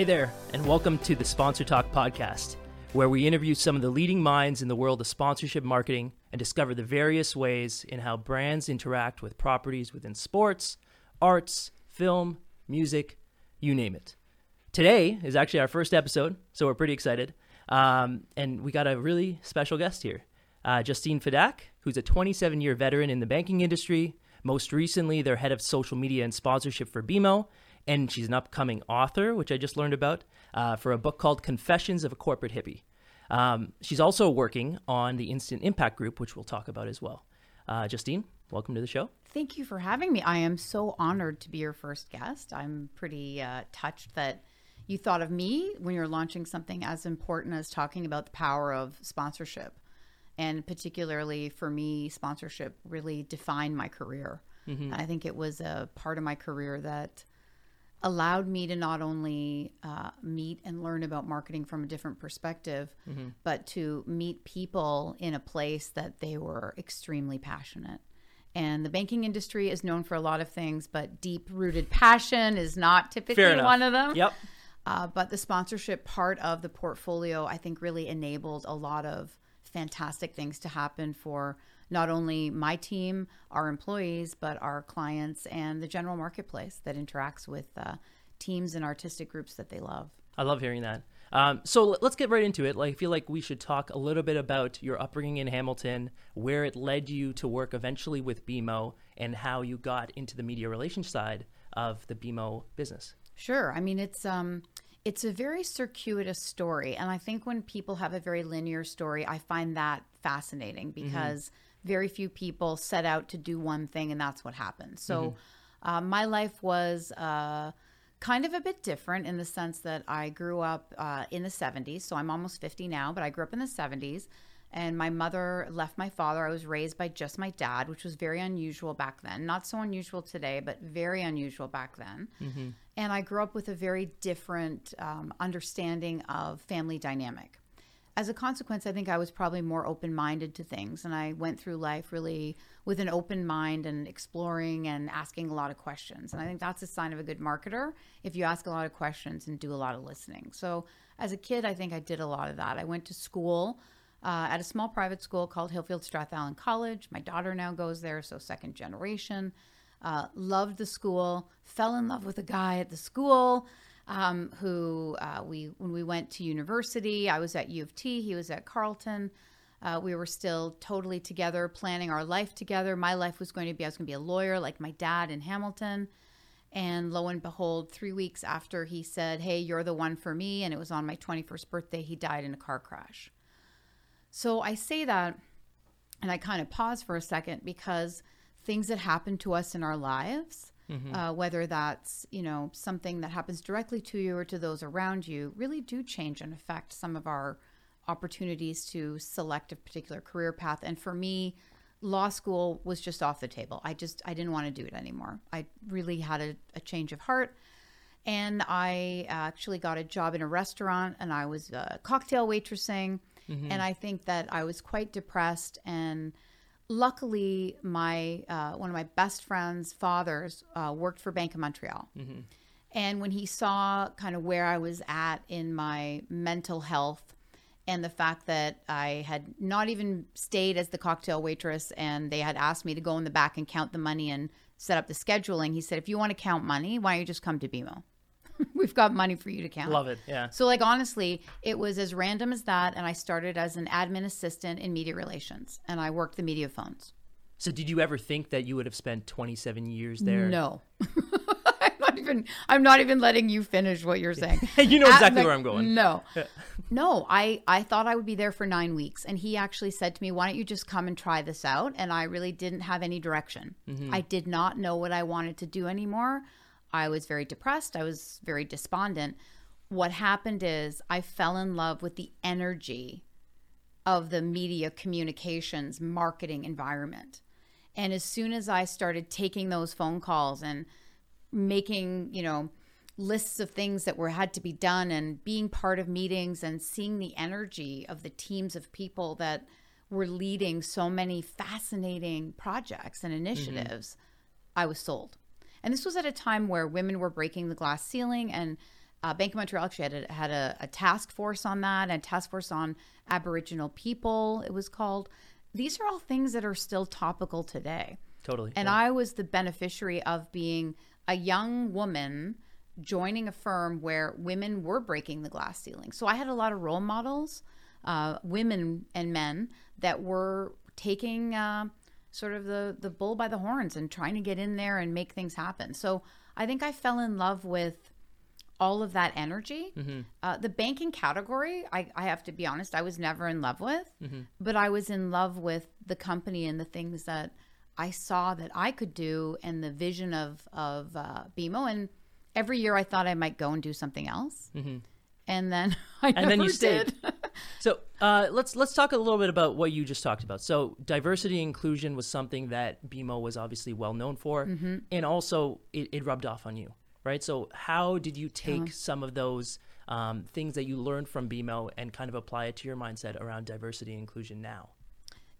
Hey there, and welcome to the Sponsor Talk podcast, where we interview some of the leading minds in the world of sponsorship marketing and discover the various ways in how brands interact with properties within sports, arts, film, music, you name it. Today is actually our first episode, so we're pretty excited. Um, and we got a really special guest here, uh, Justine Fedak, who's a 27 year veteran in the banking industry. Most recently, they're head of social media and sponsorship for BMO, and she's an upcoming author, which I just learned about, uh, for a book called Confessions of a Corporate Hippie. Um, she's also working on the Instant Impact Group, which we'll talk about as well. Uh, Justine, welcome to the show. Thank you for having me. I am so honored to be your first guest. I'm pretty uh, touched that you thought of me when you're launching something as important as talking about the power of sponsorship. And particularly for me, sponsorship really defined my career. Mm-hmm. I think it was a part of my career that allowed me to not only uh, meet and learn about marketing from a different perspective, mm-hmm. but to meet people in a place that they were extremely passionate. And the banking industry is known for a lot of things, but deep rooted passion is not typically one of them. Yep. Uh, but the sponsorship part of the portfolio, I think, really enabled a lot of fantastic things to happen for not only my team, our employees, but our clients and the general marketplace that interacts with uh, teams and artistic groups that they love. I love hearing that. Um, so let's get right into it. Like, I feel like we should talk a little bit about your upbringing in Hamilton, where it led you to work eventually with BMO, and how you got into the media relations side of the BMO business. Sure. I mean, it's um, it's a very circuitous story, and I think when people have a very linear story, I find that fascinating mm-hmm. because. Mm-hmm very few people set out to do one thing, and that's what happened. So, mm-hmm. uh, my life was uh, kind of a bit different in the sense that I grew up uh, in the 70s. So, I'm almost 50 now, but I grew up in the 70s. And my mother left my father. I was raised by just my dad, which was very unusual back then. Not so unusual today, but very unusual back then. Mm-hmm. And I grew up with a very different um, understanding of family dynamic as a consequence, I think I was probably more open minded to things. And I went through life really with an open mind and exploring and asking a lot of questions. And I think that's a sign of a good marketer if you ask a lot of questions and do a lot of listening. So as a kid, I think I did a lot of that. I went to school. Uh, at a small private school called Hillfield Strathallan College. My daughter now goes there, so second generation. Uh, loved the school, fell in love with a guy at the school um, who uh, we when we went to university, I was at U of T, he was at Carleton. Uh, we were still totally together, planning our life together. My life was going to be I was going to be a lawyer, like my dad in Hamilton. And lo and behold, three weeks after he said, "Hey, you're the one for me," and it was on my 21st birthday, he died in a car crash. So I say that, and I kind of pause for a second because things that happen to us in our lives mm-hmm. uh, whether that's you know something that happens directly to you or to those around you, really do change and affect some of our opportunities to select a particular career path. And for me, law school was just off the table. I just I didn't want to do it anymore. I really had a, a change of heart. And I actually got a job in a restaurant and I was uh, cocktail waitressing. Mm-hmm. And I think that I was quite depressed and luckily, my uh, one of my best friends' fathers uh, worked for Bank of Montreal. Mm-hmm. And when he saw kind of where I was at in my mental health and the fact that I had not even stayed as the cocktail waitress and they had asked me to go in the back and count the money and set up the scheduling, he said, if you want to count money, why don't you just come to BMO? We've got money for you to count. Love it. Yeah. So, like, honestly, it was as random as that. And I started as an admin assistant in media relations and I worked the media phones. So, did you ever think that you would have spent 27 years there? No. I'm not even I'm not even letting you finish what you're saying. you know exactly where I'm going. No. no, I I thought I would be there for 9 weeks and he actually said to me, "Why don't you just come and try this out?" And I really didn't have any direction. Mm-hmm. I did not know what I wanted to do anymore. I was very depressed. I was very despondent. What happened is I fell in love with the energy of the media communications marketing environment. And as soon as I started taking those phone calls and making, you know, lists of things that were had to be done and being part of meetings and seeing the energy of the teams of people that were leading so many fascinating projects and initiatives, mm-hmm. I was sold. And this was at a time where women were breaking the glass ceiling and uh, Bank of Montreal actually had a, had a, a task force on that, and task force on Aboriginal people. It was called. These are all things that are still topical today. Totally. And yeah. I was the beneficiary of being a young woman joining a firm where women were breaking the glass ceiling. So I had a lot of role models, uh, women and men that were taking uh, sort of the the bull by the horns and trying to get in there and make things happen. So I think I fell in love with all of that energy. Uh, the banking category, I, I have to be honest, I was never in love with, but I was in love with the company and the things that I saw that I could do and the vision of of uh, BMO. And every year I thought I might go and do something else, and then I and then never you stayed. so uh, let's let's talk a little bit about what you just talked about. So diversity inclusion was something that BMO was obviously well known for, Mm-hmm. and also it, it rubbed off on you, right? So how did you take some of those um, things that you learned from BMO and kind of apply it to your mindset around diversity inclusion now?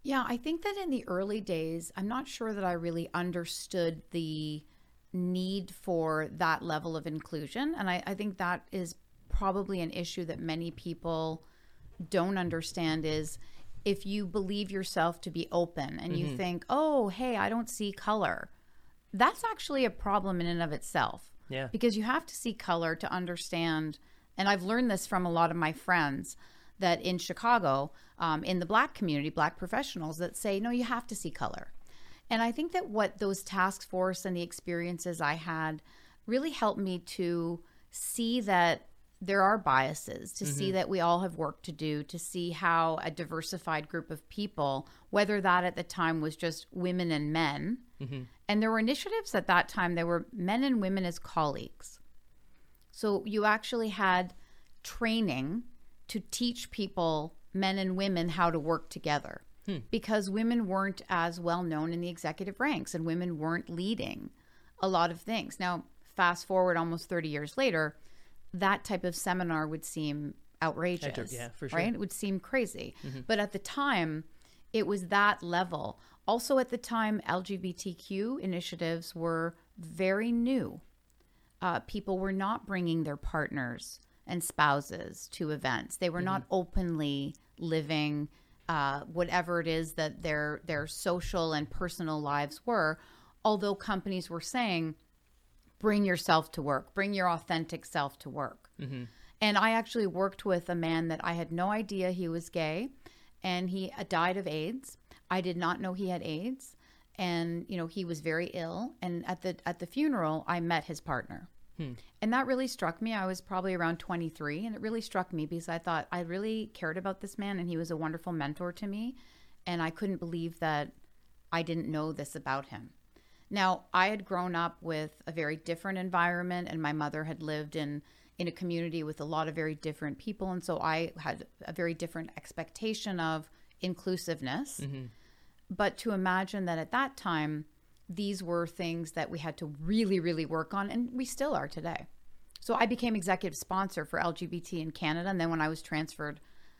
Yeah, I think that in the early days, I'm not sure that I really understood the need for that level of inclusion. And I, I think that is probably an issue that many people don't understand is if you believe yourself to be open and you think, oh, hey, I don't see color, that's actually a problem in and of itself. Yeah. Because you have to see color to understand. And I've learned this from a lot of my friends that in Chicago, um, in the black community, black professionals that say, no, you have to see color. And I think that what those task force and the experiences I had really helped me to see that there are biases, to see mm-hmm. that we all have work to do, to see how a diversified group of people, whether that at the time was just women and men, mm-hmm. and there were initiatives at that time, there were men and women as colleagues. So you actually had training to teach people, men and women, how to work together. Hmm. Because women weren't as well known in the executive ranks and women weren't leading a lot of things. Now, fast forward almost 30 years later, that type of seminar would seem outrageous. yeah, for sure. Right? It would seem crazy. But at the time, it was that level. Also, at the time, LGBTQ initiatives were very new uh, people were not bringing their partners and spouses to events. They were not openly living uh, whatever it is that their their social and personal lives were. Although companies were saying, "Bring yourself to work. Bring your authentic self to work." And I actually worked with a man that I had no idea he was gay, and he uh, died of AIDS. I did not know he had AIDS, and you know he was very ill. And at the at the funeral, I met his partner, and that really struck me. I was probably around 23, and it really struck me because I thought I really cared about this man, and he was a wonderful mentor to me, and I couldn't believe that I didn't know this about him. Now, I had grown up with a very different environment, and my mother had lived in in a community with a lot of very different people, and so I had a very different expectation of inclusiveness. But to imagine that at that time, these were things that we had to really, really work on, and we still are today. So I became executive sponsor for LGBT in Canada, and then when I was transferred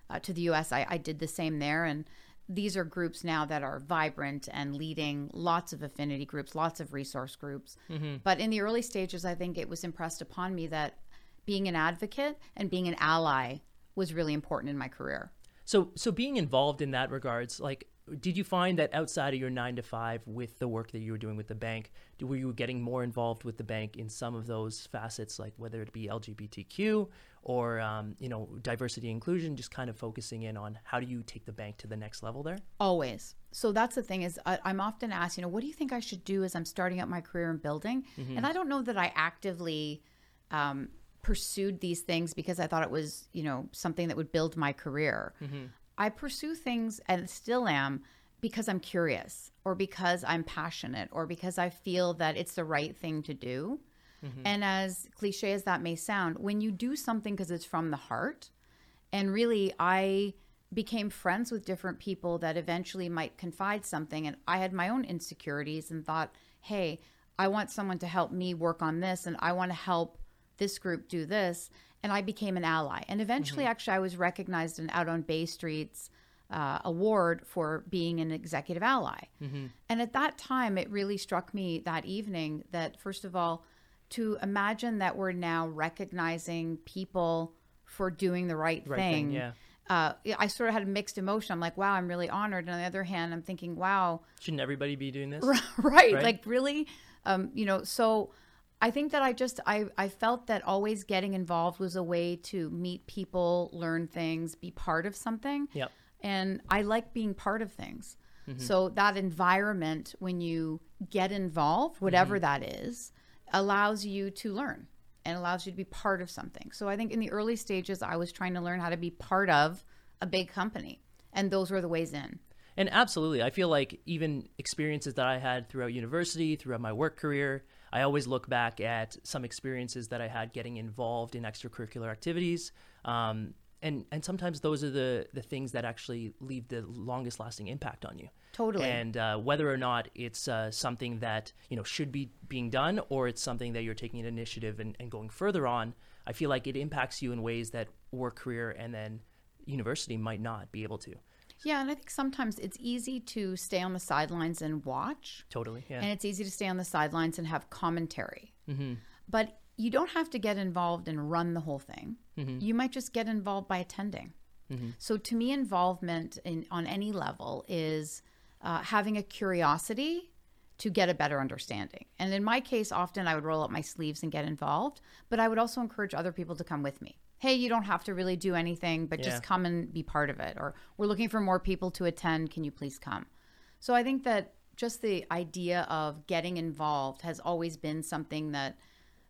uh, to the U.S., I, I did the same there. And these are groups now that are vibrant and leading lots of affinity groups, lots of resource groups. Mm-hmm. But in the early stages, I think it was impressed upon me that being an advocate and being an ally was really important in my career. So, so being involved in that regards, like, did you find that outside of your nine to five with the work that you were doing with the bank, were you getting more involved with the bank in some of those facets, like whether it be LGBTQ or um, you know diversity inclusion, just kind of focusing in on how do you take the bank to the next level there? Always. So that's the thing is I, I'm often asked, you know, what do you think I should do as I'm starting out my career in building? And I don't know that I actively um, pursued these things because I thought it was, you know, something that would build my career. I pursue things and still am because I'm curious or because I'm passionate or because I feel that it's the right thing to do. Mm-hmm. And as cliche as that may sound, when you do something because it's from the heart, and really, I became friends with different people that eventually might confide something. And I had my own insecurities and thought, hey, I want someone to help me work on this, and I want to help this group do this. And I became an ally. And eventually, actually, I was recognized in Out on Bay Street's uh, award for being an executive ally. And at that time, it really struck me that evening that, first of all, to imagine that we're now recognizing people for doing the right, Right thing. thing, yeah. Uh, I sort of had a mixed emotion. I'm like, wow, I'm really honored. And on the other hand, I'm thinking, wow, Shouldn't everybody be doing this? right, Right. like really, um, you know. So I think that I just I I felt that always getting involved was a way to meet people, learn things, be part of something. Yep. And I like being part of things. Mm-hmm. So that environment, when you get involved, whatever mm-hmm. that is, allows you to learn and allows you to be part of something. So I think in the early stages, I was trying to learn how to be part of a big company, and those were the ways in. And absolutely, I feel like even experiences that I had throughout university, throughout my work career, I always look back at some experiences that I had getting involved in extracurricular activities. Um, and, and sometimes those are the, the things that actually leave the longest lasting impact on you. Totally. And uh, whether or not it's uh, something that you know should be being done, or it's something that you're taking an initiative and, and going further on, I feel like it impacts you in ways that work career and then university might not be able to. Yeah, and I think sometimes it's easy to stay on the sidelines and watch, Totally. Yeah. and it's easy to stay on the sidelines and have commentary. Mm-hmm. But you don't have to get involved and run the whole thing. Mm-hmm. You might just get involved by attending. Mm-hmm. So to me, involvement in, on any level is uh, having a curiosity to get a better understanding. And in my case, often I would roll up my sleeves and get involved, but I would also encourage other people to come with me. Hey, you don't have to really do anything, but Yeah. just come and be part of it. Or we're looking for more people to attend. Can you please come? So I think that just the idea of getting involved has always been something that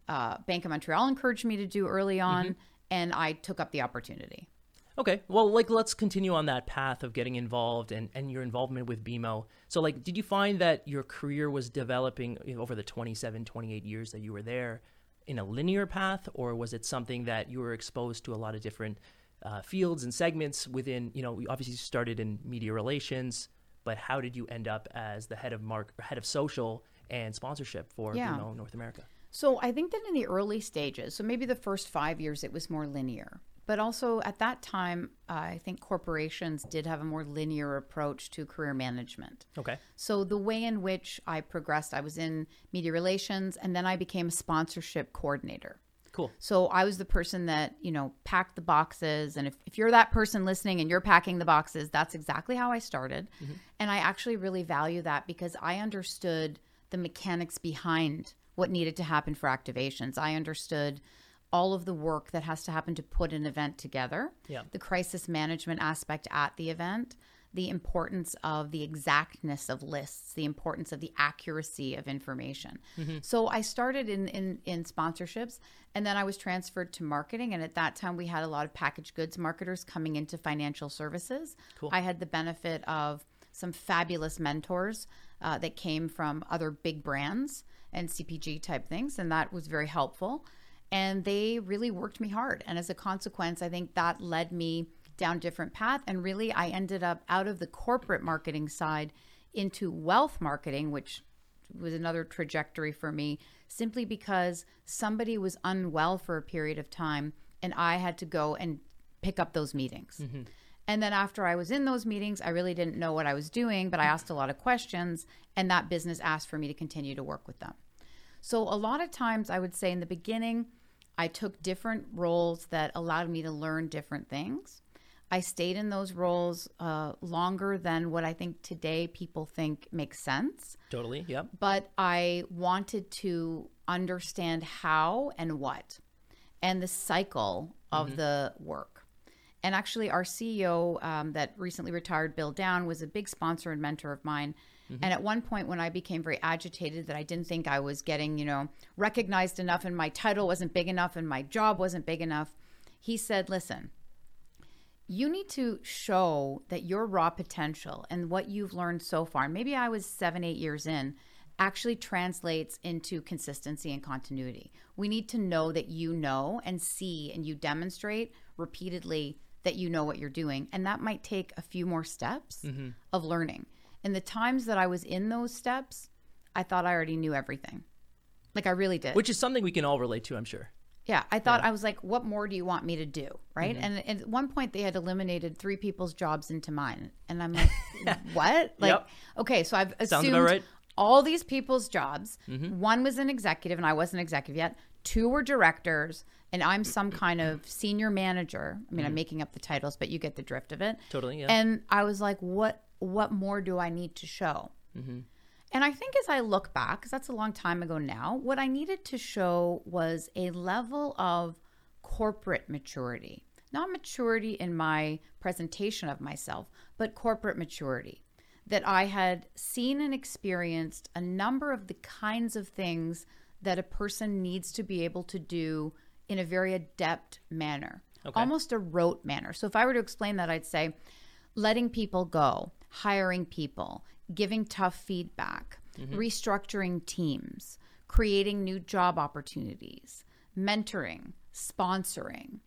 uh, Bank of Montreal encouraged me to do early on, and I took up the opportunity. Okay. Well, like let's continue on that path of getting involved and, and your involvement with BMO. So like did you find that your career was developing over the 27, 28 years that you were there in a linear path or was it something that you were exposed to a lot of different uh, fields and segments within, you know, you obviously started in media relations, but how did you end up as the head of mark head of social and sponsorship for Yeah. North America? So I think that in the early stages, so maybe the first five years, it was more linear. But also at that time, uh, I think corporations did have a more linear approach to career management. Okay. So the way in which I progressed, I was in media relations and then I became a sponsorship coordinator. Cool. So I was the person that, you know, packed the boxes. And if, if you're that person listening and you're packing the boxes, that's exactly how I started. And I actually really value that because I understood the mechanics behind what needed to happen for activations. I understood all of the work that has to happen to put an event together, Yeah. the crisis management aspect at the event, the importance of the exactness of lists, the importance of the accuracy of information. So I started in, in in sponsorships and then I was transferred to marketing and at that time we had a lot of packaged goods marketers coming into financial services. Cool. I had the benefit of some fabulous mentors uh, that came from other big brands and CPG type things and that was very helpful and they really worked me hard. And as a consequence i think that led me down a different path. And really i ended up out of the corporate marketing side into wealth marketing which was another trajectory for me simply because somebody was unwell for a period of time and i had to go and pick up those meetings. Mm-hmm. And then after I was in those meetings, I really didn't know what I was doing, but I asked a lot of questions, and that business asked for me to continue to work with them. So, a lot of times, I would say in the beginning, I took different roles that allowed me to learn different things. I stayed in those roles uh, longer than what I think today people think makes sense, Totally. Yep. but I wanted to understand how and what and the cycle of the work. And actually, our CEO um, that recently retired, Bill Downe, was a big sponsor and mentor of mine. Mm-hmm. And at one point, when I became very agitated that I didn't think I was getting, you know, recognized enough and my title wasn't big enough and my job wasn't big enough, he said, listen, you need to show that your raw potential and what you've learned so far, maybe I was seven, eight years in, actually translates into consistency and continuity. We need to know that you know and see and you demonstrate repeatedly that you know what you're doing. And that might take a few more steps mm-hmm. of learning. And the times that I was in those steps, I thought I already knew everything. Like I really did. Which is something we can all relate to, I'm sure. Yeah, I thought I was like, what more do you want me to do? Right. And, and at one point, they had eliminated three people's jobs into mine. And I'm like, what? Like, Yep. okay, so I've assumed right. all these people's jobs. Mm-hmm. One was an executive, and I wasn't executive yet. Two were directors, and I'm some kind of senior manager. I mean, I'm making up the titles, but you get the drift of it. Mm-hmm. Totally, yeah. And I was like, what What more do I need to show? Mm-hmm. And I think as I look back, because that's a long time ago now, what I needed to show was a level of corporate maturity. Not maturity in my presentation of myself, but corporate maturity. That I had seen and experienced a number of the kinds of things that a person needs to be able to do in a very adept manner, almost a rote manner. So if I were to explain that, I'd say letting people go, hiring people, giving tough feedback, mm-hmm. restructuring teams, creating new job opportunities, mentoring, sponsoring,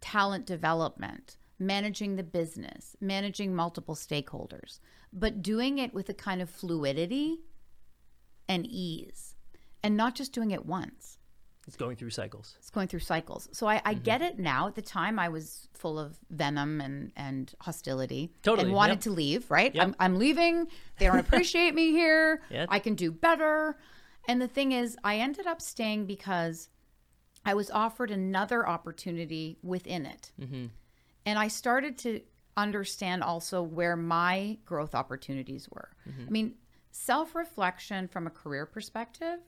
talent development, managing the business, managing multiple stakeholders, but doing it with a kind of fluidity and ease and not just doing it once. It's going through cycles. It's going through cycles. So I, I mm-hmm. get it now. At the time, I was full of venom and, and hostility Totally, and wanted yep. to leave, right? Yep. I'm, I'm leaving. They don't appreciate me here. Yeah. I can do better. And the thing is, I ended up staying because I was offered another opportunity within it. Mm-hmm. And I started to understand also where my growth opportunities were. Mm-hmm. I mean, self reflection from a career perspective,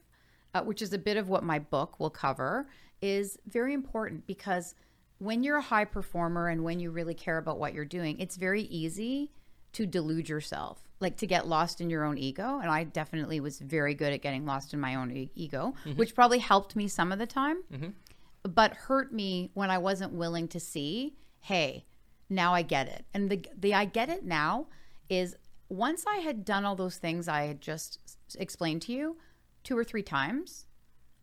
uh, which is a bit of what my book will cover, is very important because when you're a high performer and when you really care about what you're doing, it's very easy to delude yourself, like to get lost in your own ego. And I definitely was very good at getting lost in my own e- ego, which probably helped me some of the time but hurt me when I wasn't willing to see, hey, now I get it. And the the I get it now is once I had done all those things I had just explained to you two or three times,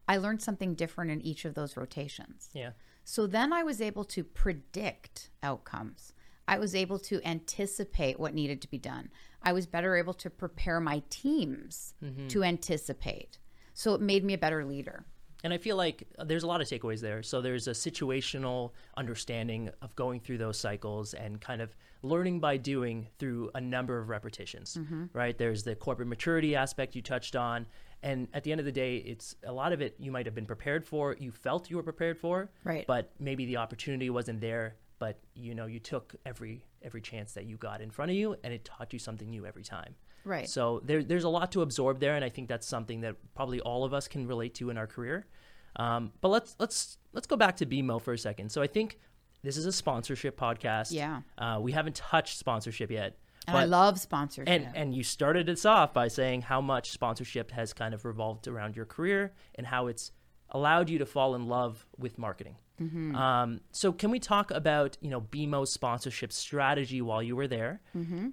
I learned something different in each of those rotations. Yeah. So then I was able to predict outcomes. I was able to anticipate what needed to be done. I was better able to prepare my teams mm-hmm. to anticipate. So it made me a better leader. And I feel like there's a lot of takeaways there. So there's a situational understanding of going through those cycles and kind of learning by doing through a number of repetitions, mm-hmm. right? There's the corporate maturity aspect you touched on. And at the end of the day, it's a lot of it you might have been prepared for, you felt you were prepared for, Right. but maybe the opportunity wasn't there, but you know, you took every every chance that you got in front of you and it taught you something new every time. Right. So there, there's a lot to absorb there, and I think that's something that probably all of us can relate to in our career. Um, but let's let's let's go back to BMO for a second. So I think this is a sponsorship podcast. Yeah. Uh, we haven't touched sponsorship yet. And I love sponsorship. and and you started us off by saying how much sponsorship has kind of revolved around your career and how it's allowed you to fall in love with marketing. Um, so can we talk about you know BMO's sponsorship strategy while you were there?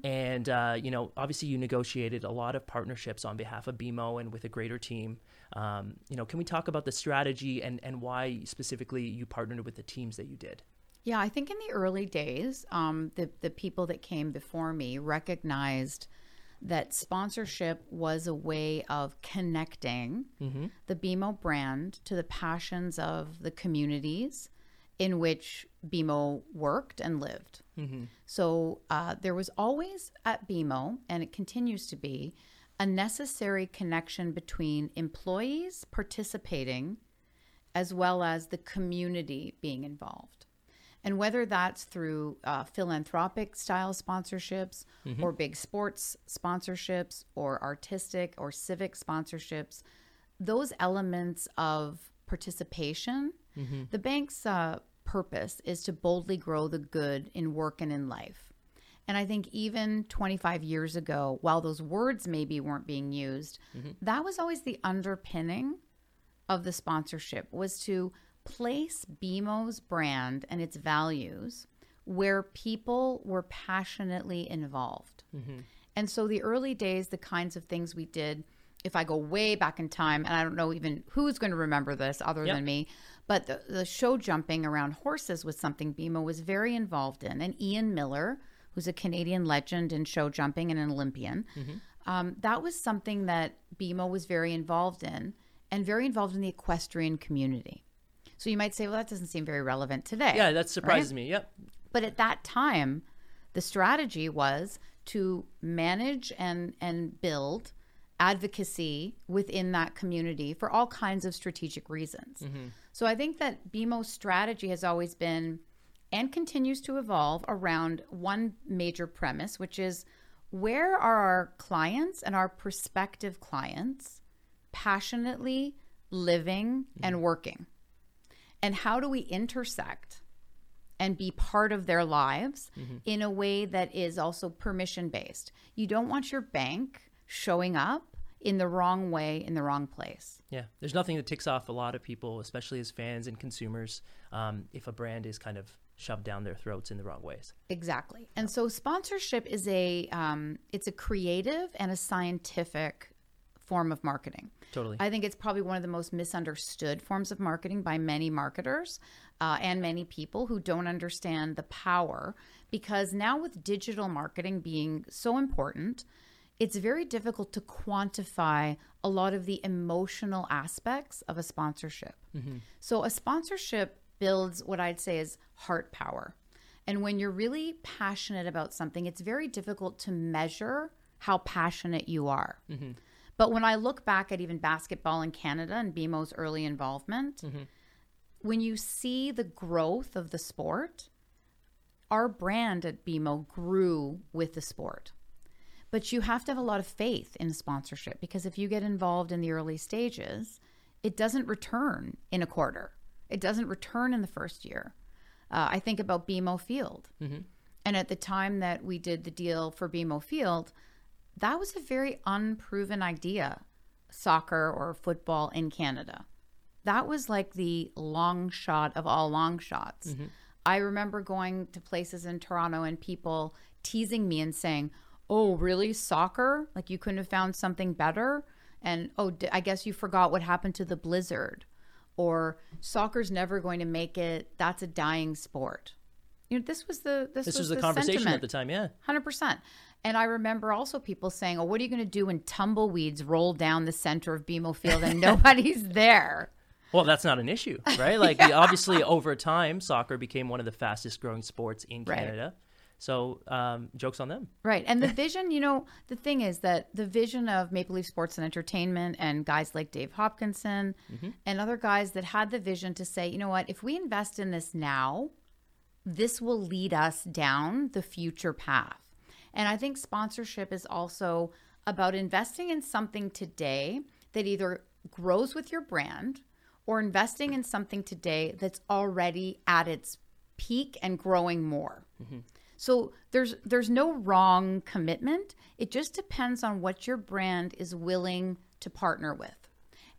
And uh, you know, obviously you negotiated a lot of partnerships on behalf of BMO and with a greater team. Um, you know, can we talk about the strategy and and why specifically you partnered with the teams that you did? Yeah, I think in the early days, um, the the people that came before me recognized that sponsorship was a way of connecting the BMO brand to the passions of the communities in which BMO worked and lived. So uh, there was always at BMO, and it continues to be, a necessary connection between employees participating as well as the community being involved. And whether that's through uh, philanthropic style sponsorships or big sports sponsorships or artistic or civic sponsorships, those elements of participation, the bank's uh, purpose is to boldly grow the good in work and in life. And I think even 25 years ago, while those words maybe weren't being used, that was always the underpinning of the sponsorship was to place BMO's brand and its values where people were passionately involved. And so the early days, the kinds of things we did, if I go way back in time, and I don't know even who's going to remember this other Yep. than me, but the, the show jumping around horses was something BMO was very involved in. And Ian Millar, who's a Canadian legend in show jumping and an Olympian, um, that was something that BMO was very involved in and very involved in the equestrian community. So you might say, well, that doesn't seem very relevant today. Yeah, that surprises me. Yep. But at that time, the strategy was to manage and and build advocacy within that community for all kinds of strategic reasons. Mm-hmm. So I think that BMO's strategy has always been and continues to evolve around one major premise, which is where are our clients and our prospective clients passionately living and mm-hmm. working? And how do we intersect and be part of their lives in a way that is also permission based? You don't want your bank showing up in the wrong way in the wrong place. Yeah, there's nothing that ticks off a lot of people, especially as fans and consumers, um, if a brand is kind of shoved down their throats in the wrong ways. Exactly. And so sponsorship is a um, it's a creative and a scientific form of marketing. Totally. I think it's probably one of the most misunderstood forms of marketing by many marketers uh, and many people who don't understand the power. Because now, with digital marketing being so important, it's very difficult to quantify a lot of the emotional aspects of a sponsorship. So, a sponsorship builds what I'd say is heart power. And when you're really passionate about something, it's very difficult to measure how passionate you are. But when I look back at even basketball in Canada and BMO's early involvement, when you see the growth of the sport, our brand at BMO grew with the sport. But you have to have a lot of faith in sponsorship because if you get involved in the early stages, it doesn't return in a quarter. It doesn't return in the first year. Uh, I think about BMO Field. And at the time that we did the deal for BMO Field, that was a very unproven idea soccer or football in Canada. That was like the long shot of all long shots. Mm-hmm. I remember going to places in Toronto and people teasing me and saying, Oh, really? Soccer? Like you couldn't have found something better? And oh, d- I guess you forgot what happened to the blizzard. Or soccer's never going to make it. That's a dying sport. You know, this was the this, This was the conversation sentiment. at the time, yeah. Hundred percent. And I remember also people saying, "Oh, what are you going to do when tumbleweeds roll down the center of BMO Field and nobody's there?" Well, that's not an issue, right? Like, obviously, over time, soccer became one of the fastest growing sports in Right. Canada. So, um, jokes on them. Right. And the vision, you know, the thing is that the vision of Maple Leaf Sports and Entertainment and guys like Dave Hopkinson and other guys that had the vision to say, you know what, if we invest in this now, this will lead us down the future path. And I think sponsorship is also about investing in something today that either grows with your brand or investing in something today that's already at its peak and growing more. So there's there's no wrong commitment. It just depends on what your brand is willing to partner with.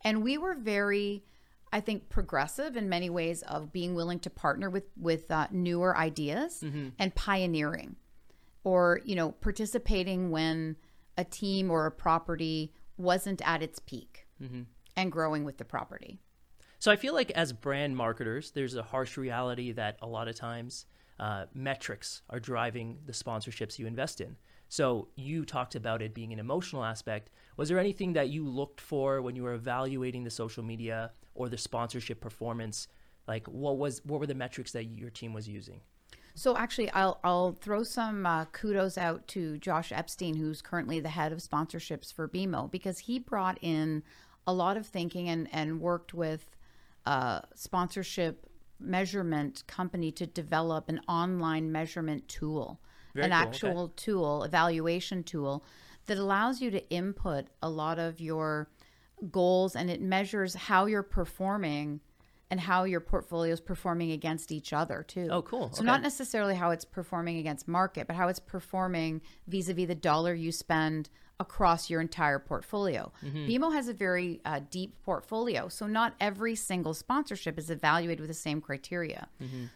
And we were very I think progressive in many ways of being willing to partner with with uh, newer ideas and pioneering or you know participating when a team or a property wasn't at its peak and growing with the property. So I feel like as brand marketers, there's a harsh reality that a lot of times uh, metrics are driving the sponsorships you invest in. So you talked about it being an emotional aspect. Was there anything that you looked for when you were evaluating the social media or the sponsorship performance? Like what was what were the metrics that your team was using? So actually, I'll I'll throw some uh, kudos out to Josh Epstein, who's currently the head of sponsorships for BMO, because he brought in a lot of thinking and and worked with a sponsorship measurement company to develop an online measurement tool, Very an cool, okay. actual tool, evaluation tool that allows you to input a lot of your goals and it measures how you're performing and how your portfolio is performing against each other too. Oh, cool. So Okay. not necessarily how it's performing against market, but how it's performing vis-a-vis the dollar you spend across your entire portfolio. BMO has a very uh, deep portfolio, so not every single sponsorship is evaluated with the same criteria.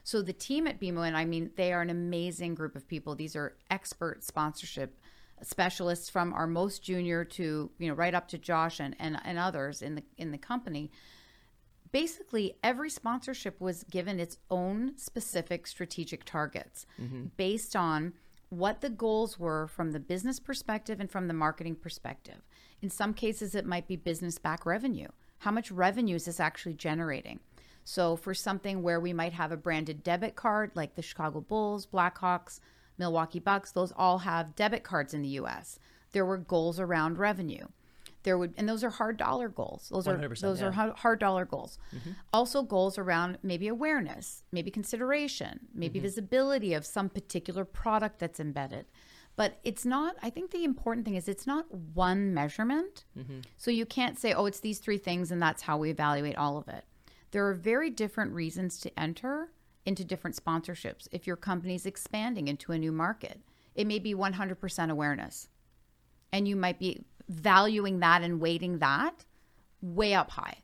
So the team at BMO, and I mean, they are an amazing group of people. These are expert sponsorship specialists from our most junior to you know right up to Josh and, and, and others in the in the company basically every sponsorship was given its own specific strategic targets mm-hmm. based on what the goals were from the business perspective and from the marketing perspective. In some cases, it might be business back revenue. How much revenue is this actually generating? So, for something where we might have a branded debit card like the Chicago Bulls, Blackhawks, Milwaukee Bucks, those all have debit cards in the US. There were goals around revenue there would and those are hard dollar goals. Those are those yeah. are hard dollar goals. Also goals around maybe awareness maybe consideration maybe visibility of some particular product that's embedded. But it's not i think the important thing is it's not one measurement. So you can't say oh it's these three things and that's how we evaluate all of it. There are very different reasons to enter into different sponsorships. If your company's expanding into a new market it may be 100% awareness. And you might be valuing that and weighting that way up high.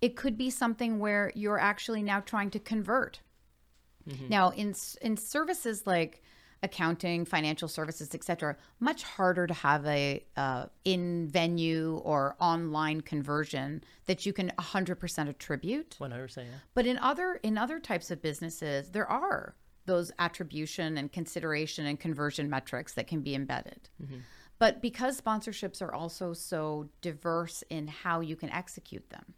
It could be something where you're actually now trying to convert. Now, in in services like accounting, financial services, etc., much harder to have a uh, in venue or online conversion that you can 100% attribute. 100%. Yeah. But in other in other types of businesses, there are those attribution and consideration and conversion metrics that can be embedded. But because sponsorships are also so diverse in how you can execute them.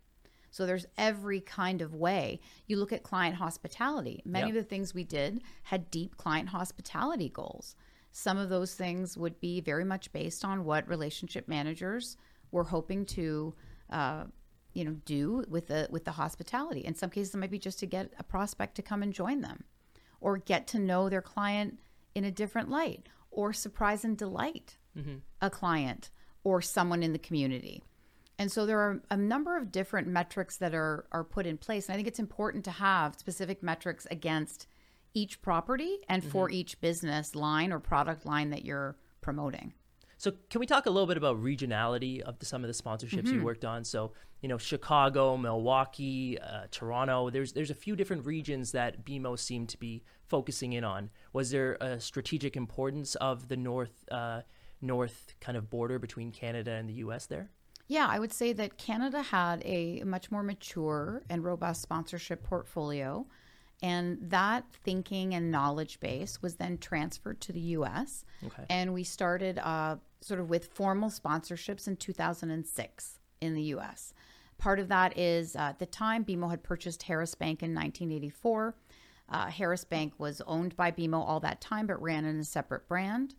So there's every kind of way. You look at client hospitality. Many Yep. of the things we did had deep client hospitality goals. Some of those things would be very much based on what relationship managers were hoping to uh, you know do with the with the hospitality in some cases it might be just to get a prospect to come and join them or get to know their client in a different light or surprise and delight a client or someone in the community and so there are a number of different metrics that are are put in place and i think it's important to have specific metrics against each property and for each business line or product line that you're promoting So, can we talk a little bit about regionality of the, some of the sponsorships you worked on? So, you know, Chicago, Milwaukee, uh, Toronto. There's there's a few different regions that BMO seemed to be focusing in on. Was there a strategic importance of the north uh, north kind of border between Canada and the U.S. there? Yeah, I would say that Canada had a much more mature and robust sponsorship portfolio. And that thinking and knowledge base was then transferred to the US. Okay. And we started uh, sort of with formal sponsorships in 2006 in the US. Part of that is uh, at the time, BMO had purchased Harris Bank in 1984. Uh, Harris Bank was owned by BMO all that time, but ran in a separate brand.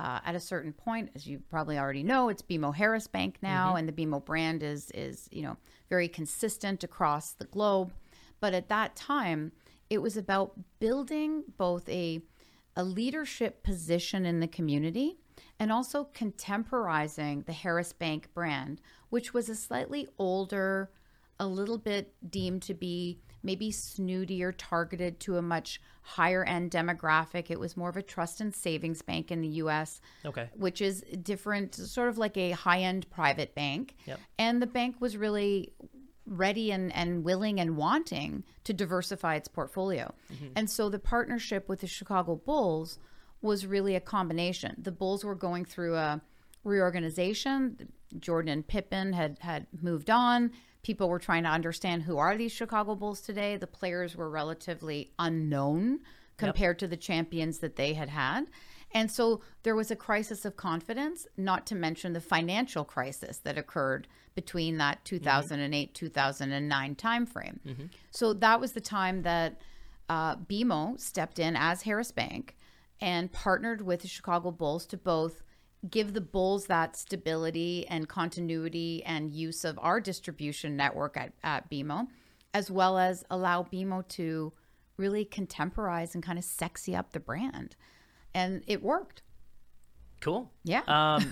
Uh, at a certain point, as you probably already know, it's BMO Harris Bank now, and the BMO brand is is you know very consistent across the globe. But at that time, it was about building both a a leadership position in the community and also contemporizing the Harris Bank brand, which was a slightly older, a little bit deemed to be maybe snootier, targeted to a much higher end demographic. It was more of a trust and savings bank in the US, Okay. which is different, sort of like a high end private bank. Yep. And the bank was really ready and, and willing and wanting to diversify its portfolio. Mm-hmm. And so the partnership with the Chicago Bulls was really a combination. The Bulls were going through a reorganization. Jordan and Pippen had had moved on. People were trying to understand who are these Chicago Bulls today. The players were relatively unknown compared to the champions that they had had. And so there was a crisis of confidence, not to mention the financial crisis that occurred between that 2008 2009 timeframe. So that was the time that uh, BMO stepped in as Harris Bank and partnered with the Chicago Bulls to both give the Bulls that stability and continuity and use of our distribution network at, at BMO, as well as allow BMO to really contemporize and kind of sexy up the brand. And it worked. Cool. Yeah. Um,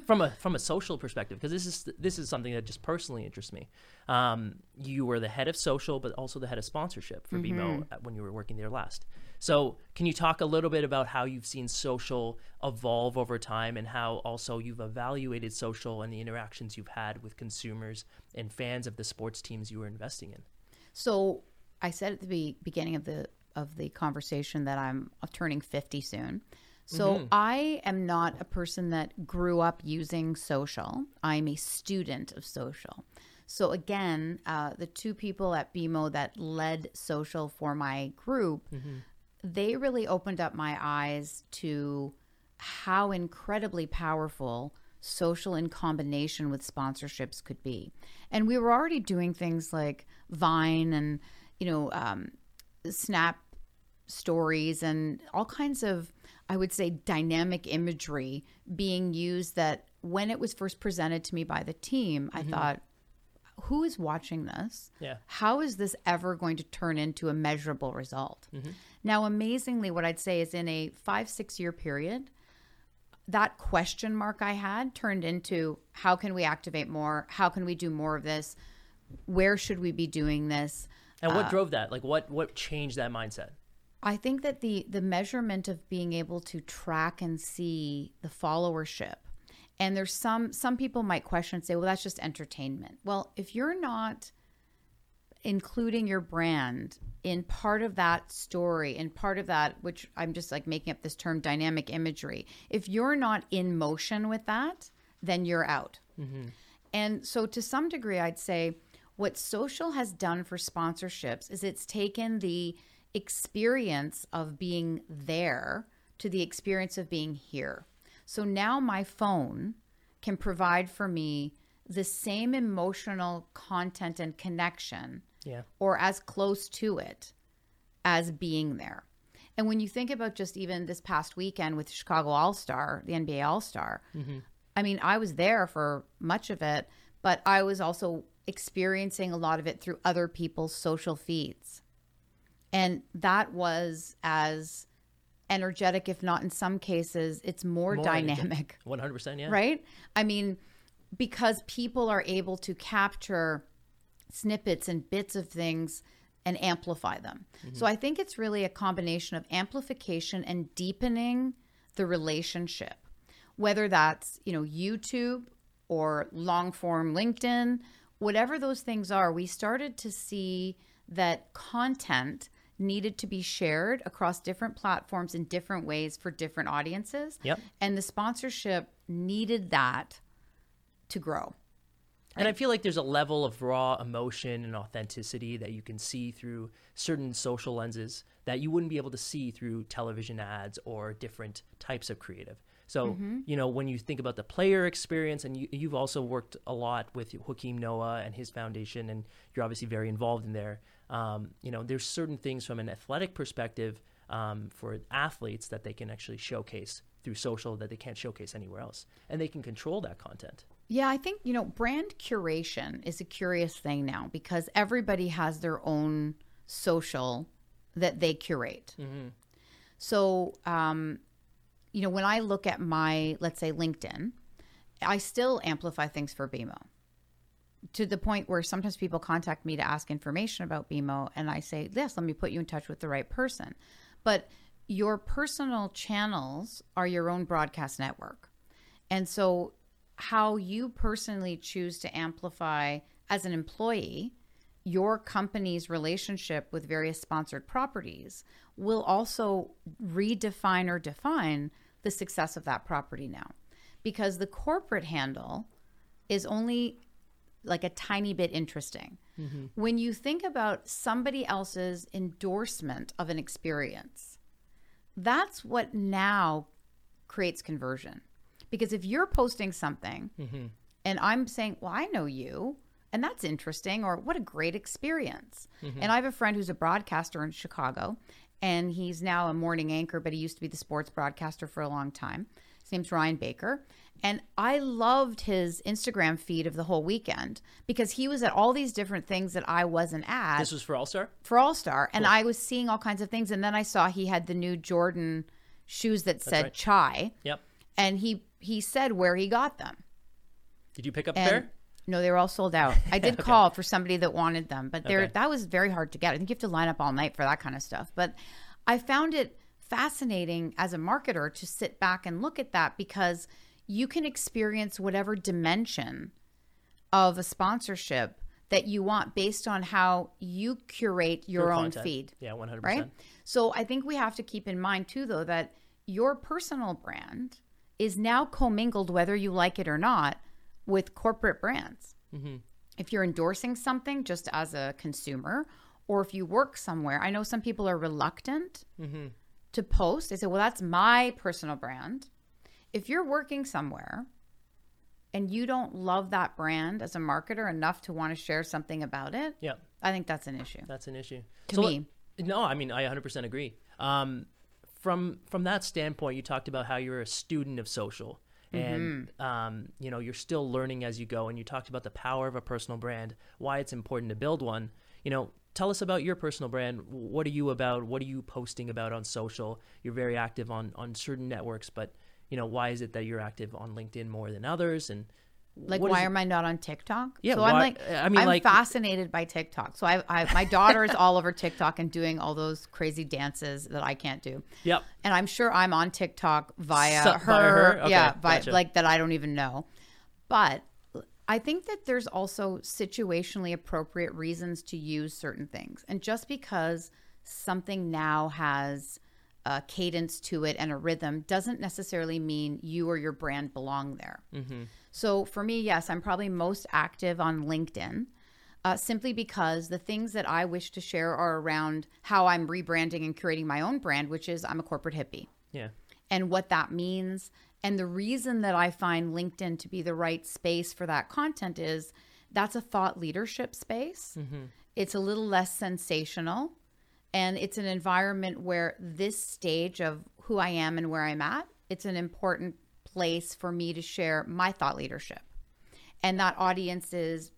from a from a social perspective, because this is this is something that just personally interests me. Um, you were the head of social, but also the head of sponsorship for BMO when you were working there last. So, can you talk a little bit about how you've seen social evolve over time, and how also you've evaluated social and the interactions you've had with consumers and fans of the sports teams you were investing in? So I said at the be- beginning of the of the conversation that I'm turning 50 soon. So I am not a person that grew up using social. I'm a student of social. So again, uh, the two people at BMO that led social for my group, they really opened up my eyes to how incredibly powerful social in combination with sponsorships could be. And we were already doing things like Vine and, you know, um, Snap stories and all kinds of I would say, dynamic imagery being used that when it was first presented to me by the team, I mm-hmm. thought, who is watching this? Yeah. How is this ever going to turn into a measurable result? Mm-hmm. Now, amazingly, what I'd say is in a five, six year period, that question mark I had turned into how can we activate more? How can we do more of this? Where should we be doing this? And what uh, drove that? Like what what changed that mindset? I think that the the measurement of being able to track and see the followership and there's some some people might question and say well that's just entertainment. Well, if you're not including your brand in part of that story and part of that which I'm just like making up this term dynamic imagery. If you're not in motion with that, then you're out. Mm-hmm. And so, to some degree, I'd say what social has done for sponsorships is it's taken the experience of being there to the experience of being here. So now my phone can provide for me the same emotional content and connection Yeah. or as close to it as being there. And when you think about just even this past weekend with Chicago All Star, the NBA All Star, mm-hmm. I mean, I was there for much of it, but I was also experiencing a lot of it through other people's social feeds. And that was as energetic, if not in some cases, it's more, More dynamic One hundred percent, yeah. right? I mean, because people are able to capture snippets and bits of things and amplify them. Mm-hmm. So I think it's really a combination of amplification and deepening the relationship. Whether that's, you know, YouTube or long form LinkedIn, whatever those things are, we started to see that content needed to be shared across different platforms in different ways for different audiences. Yep. And the sponsorship needed that to grow. And I feel like there's a level of raw emotion and authenticity that you can see through certain social lenses that you wouldn't be able to see through television ads or different types of creative. So, mm-hmm. you know, when you think about the player experience, and you, you've also worked a lot with Joakim Noah and his foundation, and you're obviously very involved in there. Um, you know, there's certain things from an athletic perspective um, for athletes that they can actually showcase through social that they can't showcase anywhere else, and they can control that content. Yeah, I think, you know, brand curation is a curious thing now because everybody has their own social that they curate. So, um, you know, when I look at my, let's say, LinkedIn, I still amplify things for BMO to the point where sometimes people contact me to ask information about BMO, and I say, yes, let me put you in touch with the right person. But your personal channels are your own broadcast network. And so, how you personally choose to amplify as an employee your company's relationship with various sponsored properties will also redefine or define the success of that property now. Because the corporate handle is only like a tiny bit interesting. Mm-hmm. When you think about somebody else's endorsement of an experience, that's what now creates conversion. Because if you're posting something mm-hmm. and I'm saying, Well, I know you, and that's interesting, or what a great experience. Mm-hmm. And I have a friend who's a broadcaster in Chicago, and he's now a morning anchor, but he used to be the sports broadcaster for a long time. His name's Ryan Baker. And I loved his Instagram feed of the whole weekend because he was at all these different things that I wasn't at This was for All Star. for All Star, and I was seeing all kinds of things. And then I saw he had the new Jordan shoes that said right. chai, Yep. and he he said where he got them. Did you pick up a pair? no, they were all sold out. I did call for somebody that wanted them, but there Okay. that was very hard to get. I think you have to line up all night for that kind of stuff. But I found it fascinating as a marketer to sit back and look at that because you can experience whatever dimension of a sponsorship that you want based on how you curate your, own content. feed Yeah, 100%. right? So I think we have to keep in mind too, though, that your personal brand is now commingled, whether you like it or not, with corporate brands. If you're endorsing something just as a consumer, or if you work somewhere, I know some people are reluctant to post. They say, "Well, that's my personal brand." If you're working somewhere and you don't love that brand as a marketer enough to want to share something about it, Yeah, I think that's an issue. that's an issue. To So me. let- no, I mean I 100% agree. Um, from from that standpoint, you talked about how you're a student of social, and um, you know you're still learning as you go. And you talked about the power of a personal brand, why it's important to build one. You know, tell us about your personal brand. What are you about? What are you posting about on social? You're very active on on certain networks, but you know, why is it that you're active on LinkedIn more than others? And Like, why am I not on TikTok? Yeah, so why- I'm like, I mean, I'm like- fascinated by TikTok. So I, I, my daughter is all over TikTok and doing all those crazy dances that I can't do. Yep. And I'm sure I'm on TikTok via So- her, via her? Okay, yeah, vi- gotcha. like that I don't even know. But I think that there's also situationally appropriate reasons to use certain things. And just because something now has a cadence to it and a rhythm doesn't necessarily mean you or your brand belong there. So for me, yes, I'm probably most active on LinkedIn. Uh, simply because the things that I wish to share are around how I'm rebranding and curating my own brand, which is I'm a corporate hippie Yeah. and what that means. And the reason that I find LinkedIn to be the right space for that content is that's a thought leadership space. It's a little less sensational. And it's an environment where this stage of who I am and where I'm at, it's an important place for me to share my thought leadership. And that audience is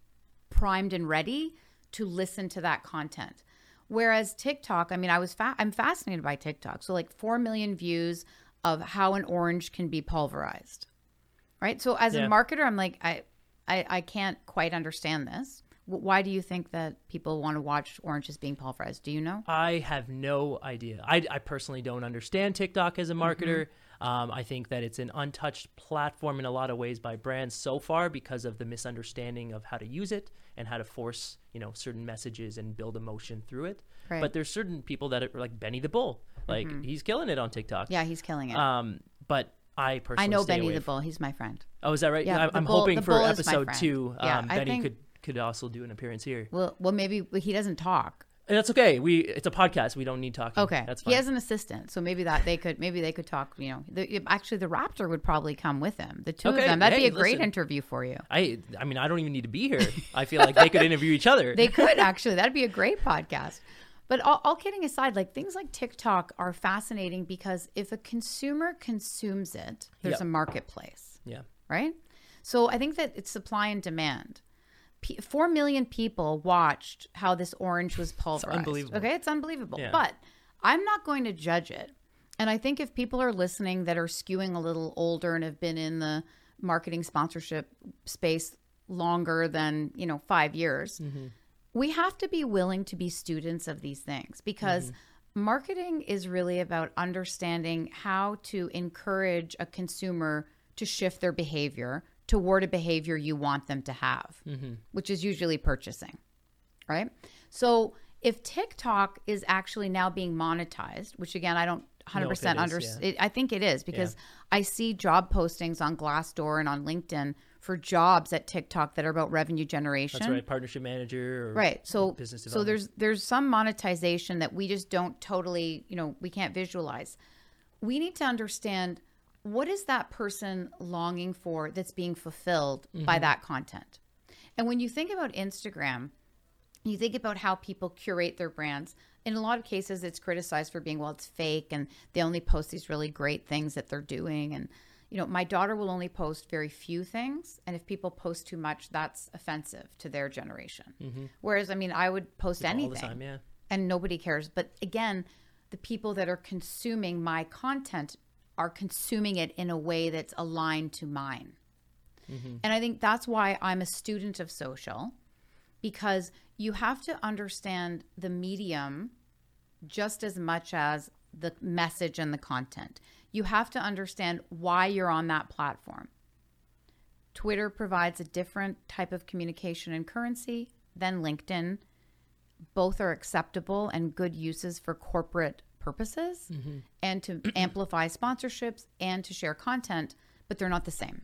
primed and ready to listen to that content. Whereas TikTok, I mean, I was fa- I'm fascinated by TikTok. So like 4 million views of how an orange can be pulverized. Right? So as Yeah. a marketer, I'm like I I, I can't quite understand this. Why do you think that people want to watch oranges being pulverized? Do you know? I have no idea. I, I personally don't understand TikTok as a marketer. Mm-hmm. Um, I think that it's an untouched platform in a lot of ways by brands so far because of the misunderstanding of how to use it and how to force you know certain messages and build emotion through it. Right. But there's certain people that are like Benny the Bull, like he's killing it on TikTok. Mm-hmm. Yeah, he's killing it. Um, but I personally I know Benny the Bull. He's my friend. Oh, is that right? Yeah, I, the I'm bull- hoping for is episode two, Yeah, um, I Benny think- could could also do an appearance here. Well, well, maybe he doesn't talk. And that's okay. We it's a podcast. We don't need talking. Okay, that's fine. he has an assistant, so maybe that they could maybe they could talk. You know, the, actually, the Raptor would probably come with him. The two Okay, of them. That'd hey, be a great interview for you. I I mean I don't even need to be here. I feel like they could interview each other. They could actually. That'd be a great podcast. But all, all kidding aside, like things like TikTok are fascinating because if a consumer consumes it, there's Yep. a marketplace, yeah. right? So I think that it's supply and demand. P- Four million people watched how this orange was pulverized. unbelievable. Okay, it's unbelievable. Yeah. But I'm not going to judge it. And I think if people are listening that are skewing a little older and have been in the marketing sponsorship space longer than, you know, five years, mm-hmm. we have to be willing to be students of these things because mm-hmm. marketing is really about understanding how to encourage a consumer to shift their behavior toward a behavior you want them to have, mm-hmm. which is usually purchasing right? So if TikTok is actually now being monetized, which again I don't 100% No, if it is, understand, I think it is because I see job postings on Glassdoor and on LinkedIn for jobs at TikTok that are about revenue generation. That's right. Partnership manager. Or Right. So business so there's there's some monetization that we just don't totally, you know, we can't visualize. We need to understand what is that person longing for that's being fulfilled Mm-hmm. by that content. And when you think about Instagram, you think about how people curate their brands. In a lot of cases, it's criticized for being, well, it's fake and they only post these really great things that they're doing. And, you know, my daughter will only post very few things. And if people post too much, that's offensive to their generation. Whereas, I mean, I would post anything all the time. Yeah. and nobody cares. But again, the people that are consuming my content are consuming it in a way that's aligned to mine. Mm-hmm. And I think that's why I'm a student of social because you have to understand the medium just as much as the message and the content. You have to understand why you're on that platform. Twitter provides a different type of communication and currency than LinkedIn. Both are acceptable and good uses for corporate purposes and to amplify sponsorships and to share content, but they're not the same.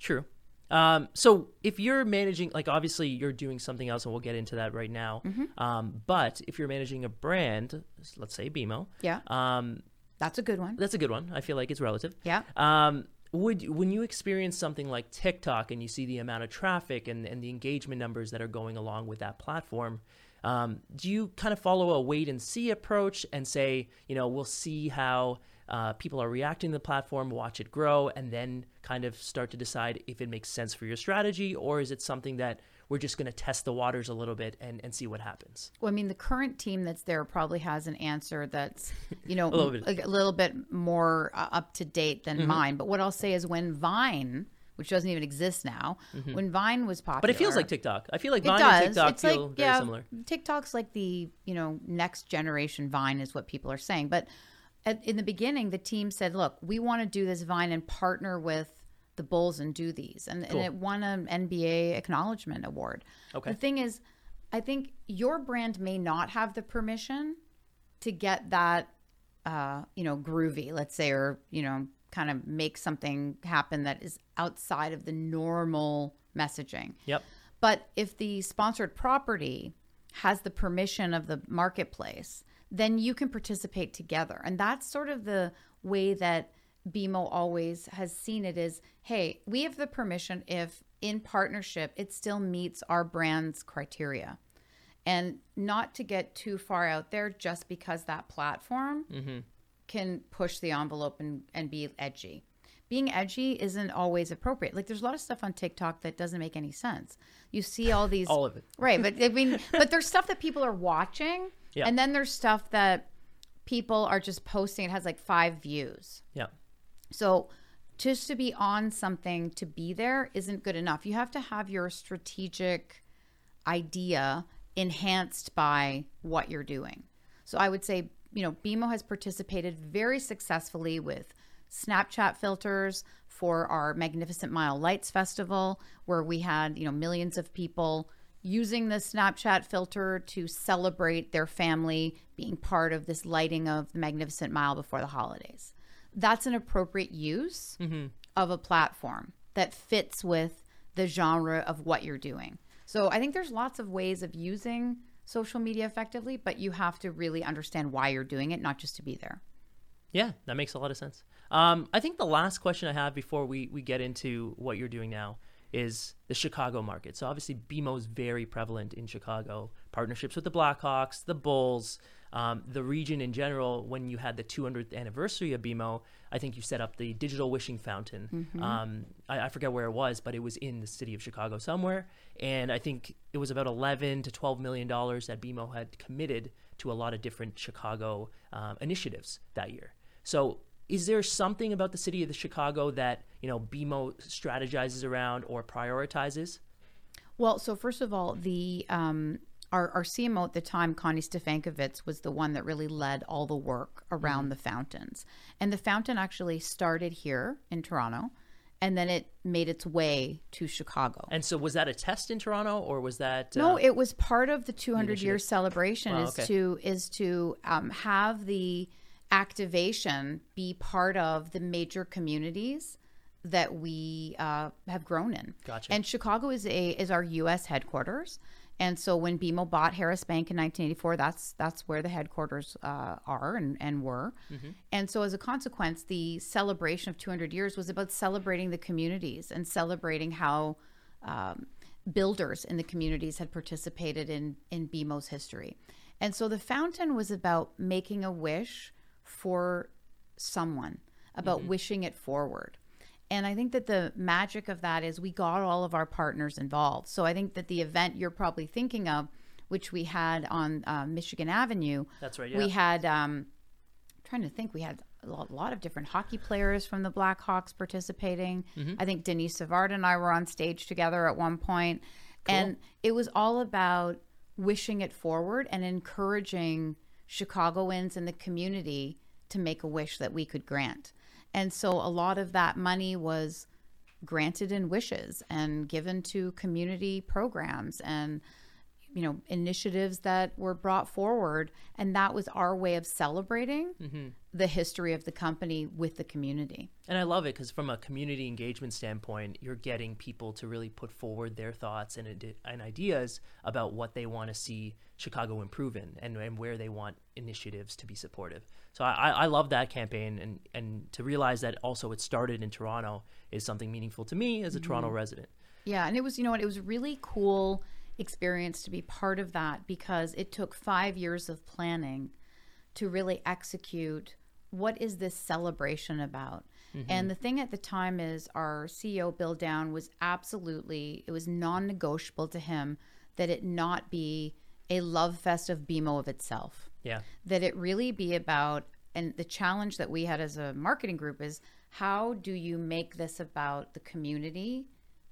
True. Um, so if you're managing, like obviously you're doing something else, and we'll get into that right now. Mm-hmm. Um, but if you're managing a brand, let's say BMO, Yeah. um, That's a good one. that's a good one. I feel like it's relative. Yeah. Um, would when you experience something like TikTok and you see the amount of traffic and, and the engagement numbers that are going along with that platform, um, do you kind of follow a wait and see approach and say, you know, we'll see how uh, people are reacting to the platform, watch it grow, and then kind of start to decide if it makes sense for your strategy, or is it something that we're just going to test the waters a little bit and, and see what happens? Well, I mean, the current team that's there probably has an answer that's, you know, a, little bit. a, little bit more uh, up to date than Mm-hmm. mine. But what I'll say is when Vine, which doesn't even exist now, when Vine was popular. Mm-hmm. But it feels like TikTok. I feel like Vine does. and TikTok it's feel like, very yeah, similar. TikTok's like the, you know, next generation Vine is what people are saying. But at, in the beginning, the team said, look, we want to do this Vine and partner with the Bulls and do these. And, Cool. and it won an NBA acknowledgement award. Okay. The thing is, I think your brand may not have the permission to get that, uh, you know, groovy, let's say, or, you know, kind of make something happen that is outside of the normal messaging. Yep. But if the sponsored property has the permission of the marketplace, then you can participate together. And that's sort of the way that BMO always has seen it is hey, we have the permission if in partnership it still meets our brand's criteria. And not to get too far out there just because that platform mm-hmm. Can push the envelope and, and be edgy. Being edgy isn't always appropriate. Like there's a lot of stuff on TikTok that doesn't make any sense. You see all these All of it. Right, but I mean but there's stuff that people are watching Yeah. and then there's stuff that people are just posting it has like 5 views. Yeah. So just to be on something to be there isn't good enough. You have to have your strategic idea enhanced by what you're doing. So I would say, you know, BMO has participated very successfully with Snapchat filters for our Magnificent Mile Lights Festival, where we had, you know, millions of people using the Snapchat filter to celebrate their family being part of this lighting of the Magnificent Mile before the holidays. That's an appropriate use mm-hmm. of a platform that fits with the genre of what you're doing. So I think there's lots of ways of using social media effectively, but you have to really understand why you're doing it, not just to be there. Yeah, that makes a lot of sense. Um, I think the last question I have before we, we get into what you're doing now is the Chicago market. So obviously BMO is very prevalent in Chicago. Partnerships with the Blackhawks, the Bulls, um, the region in general. When you had the 200th anniversary of BMO, I think you set up the digital wishing fountain. Um, I, I forget where it was, but it was in the city of Chicago somewhere. And I think it was about 11 to 12 million dollars that BMO had committed to a lot of different Chicago um, initiatives that year. So is there something about the city of the Chicago that you know BMO strategizes around or prioritizes? Well, so first of all, the um, our, our CMO at the time, Connie Stefankiewicz, was the one that really led all the work around the fountains. And the fountain actually started here in Toronto, and then it made its way to Chicago. And so, was that a test in Toronto, or was that No, uh, it was part of the 200 year celebration is okay. to is to um, have the activation be part of the major communities that we uh, have grown in. Gotcha. And Chicago is a is our U.S. headquarters. And so when BMO bought Harris Bank in 1984, that's that's where the headquarters uh, are and, and were. And so as a consequence, the celebration of 200 years was about celebrating the communities and celebrating how um, builders in the communities had participated in in BMO's history. And so the fountain was about making a wish for someone, about wishing it forward. And I think that the magic of that is we got all of our partners involved. So I think that the event you're probably thinking of, which we had on uh, Michigan Avenue, That's right, Yeah. We had, um, trying to think, we had a lot, of different hockey players from the Blackhawks participating. Mm-hmm. I think Denis Savard and I were on stage together at one point. And it was all about wishing it forward and encouraging Chicagoans and the community to make a wish that we could grant. And so a lot of that money was granted in wishes and given to community programs and you know initiatives that were brought forward. And that was our way of celebrating mm-hmm. the history of the company with the community. And I love it because from a community engagement standpoint, you're getting people to really put forward their thoughts and, and ideas about what they want to see Chicago improve in and, and where they want initiatives to be supportive. So I, I love that campaign and, and to realize that also it started in Toronto is something meaningful to me as a Toronto resident. Yeah, and it was, you know what, it was a really cool experience to be part of that because it took five years of planning to really execute what is this celebration about? Mm-hmm. And the thing at the time is our CEO Bill Downe was absolutely it was non-negotiable to him that it not be a love fest of BMO of itself. Yeah. That it really be about and the challenge that we had as a marketing group is how do you make this about the community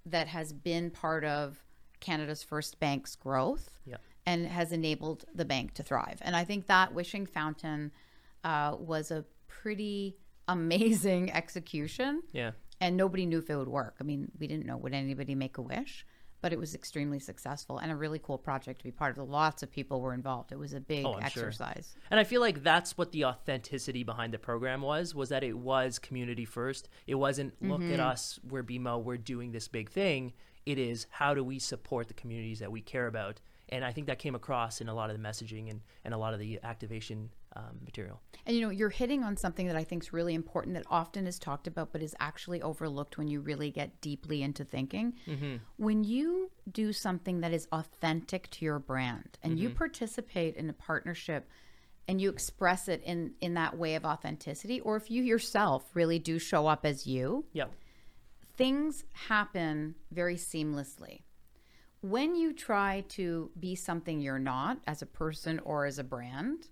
that has been part of Canada's First Bank's growth Yeah. and has enabled the bank to thrive. And I think that Wishing Fountain uh, was a pretty amazing execution. Yeah. And nobody knew if it would work. I mean, we didn't know would anybody make a wish, but it was extremely successful and a really cool project to be part of. Lots of people were involved. It was a big Oh, I'm sure. exercise. And I feel like that's what the authenticity behind the program was, was that it was community first. It wasn't look Mm-hmm. at us, we're BMO, we're doing this big thing. It is how do we support the communities that we care about? And I think that came across in a lot of the messaging and, and a lot of the activation um, material. And you know, you're hitting on something that I think is really important that often is talked about but is actually overlooked when you really get deeply into thinking. When you do something that is authentic to your brand and you participate in a partnership and you express it in in that way of authenticity or if you yourself really do show up as you, Yep. things happen very seamlessly. When you try to be something you're not as a person or as a brand,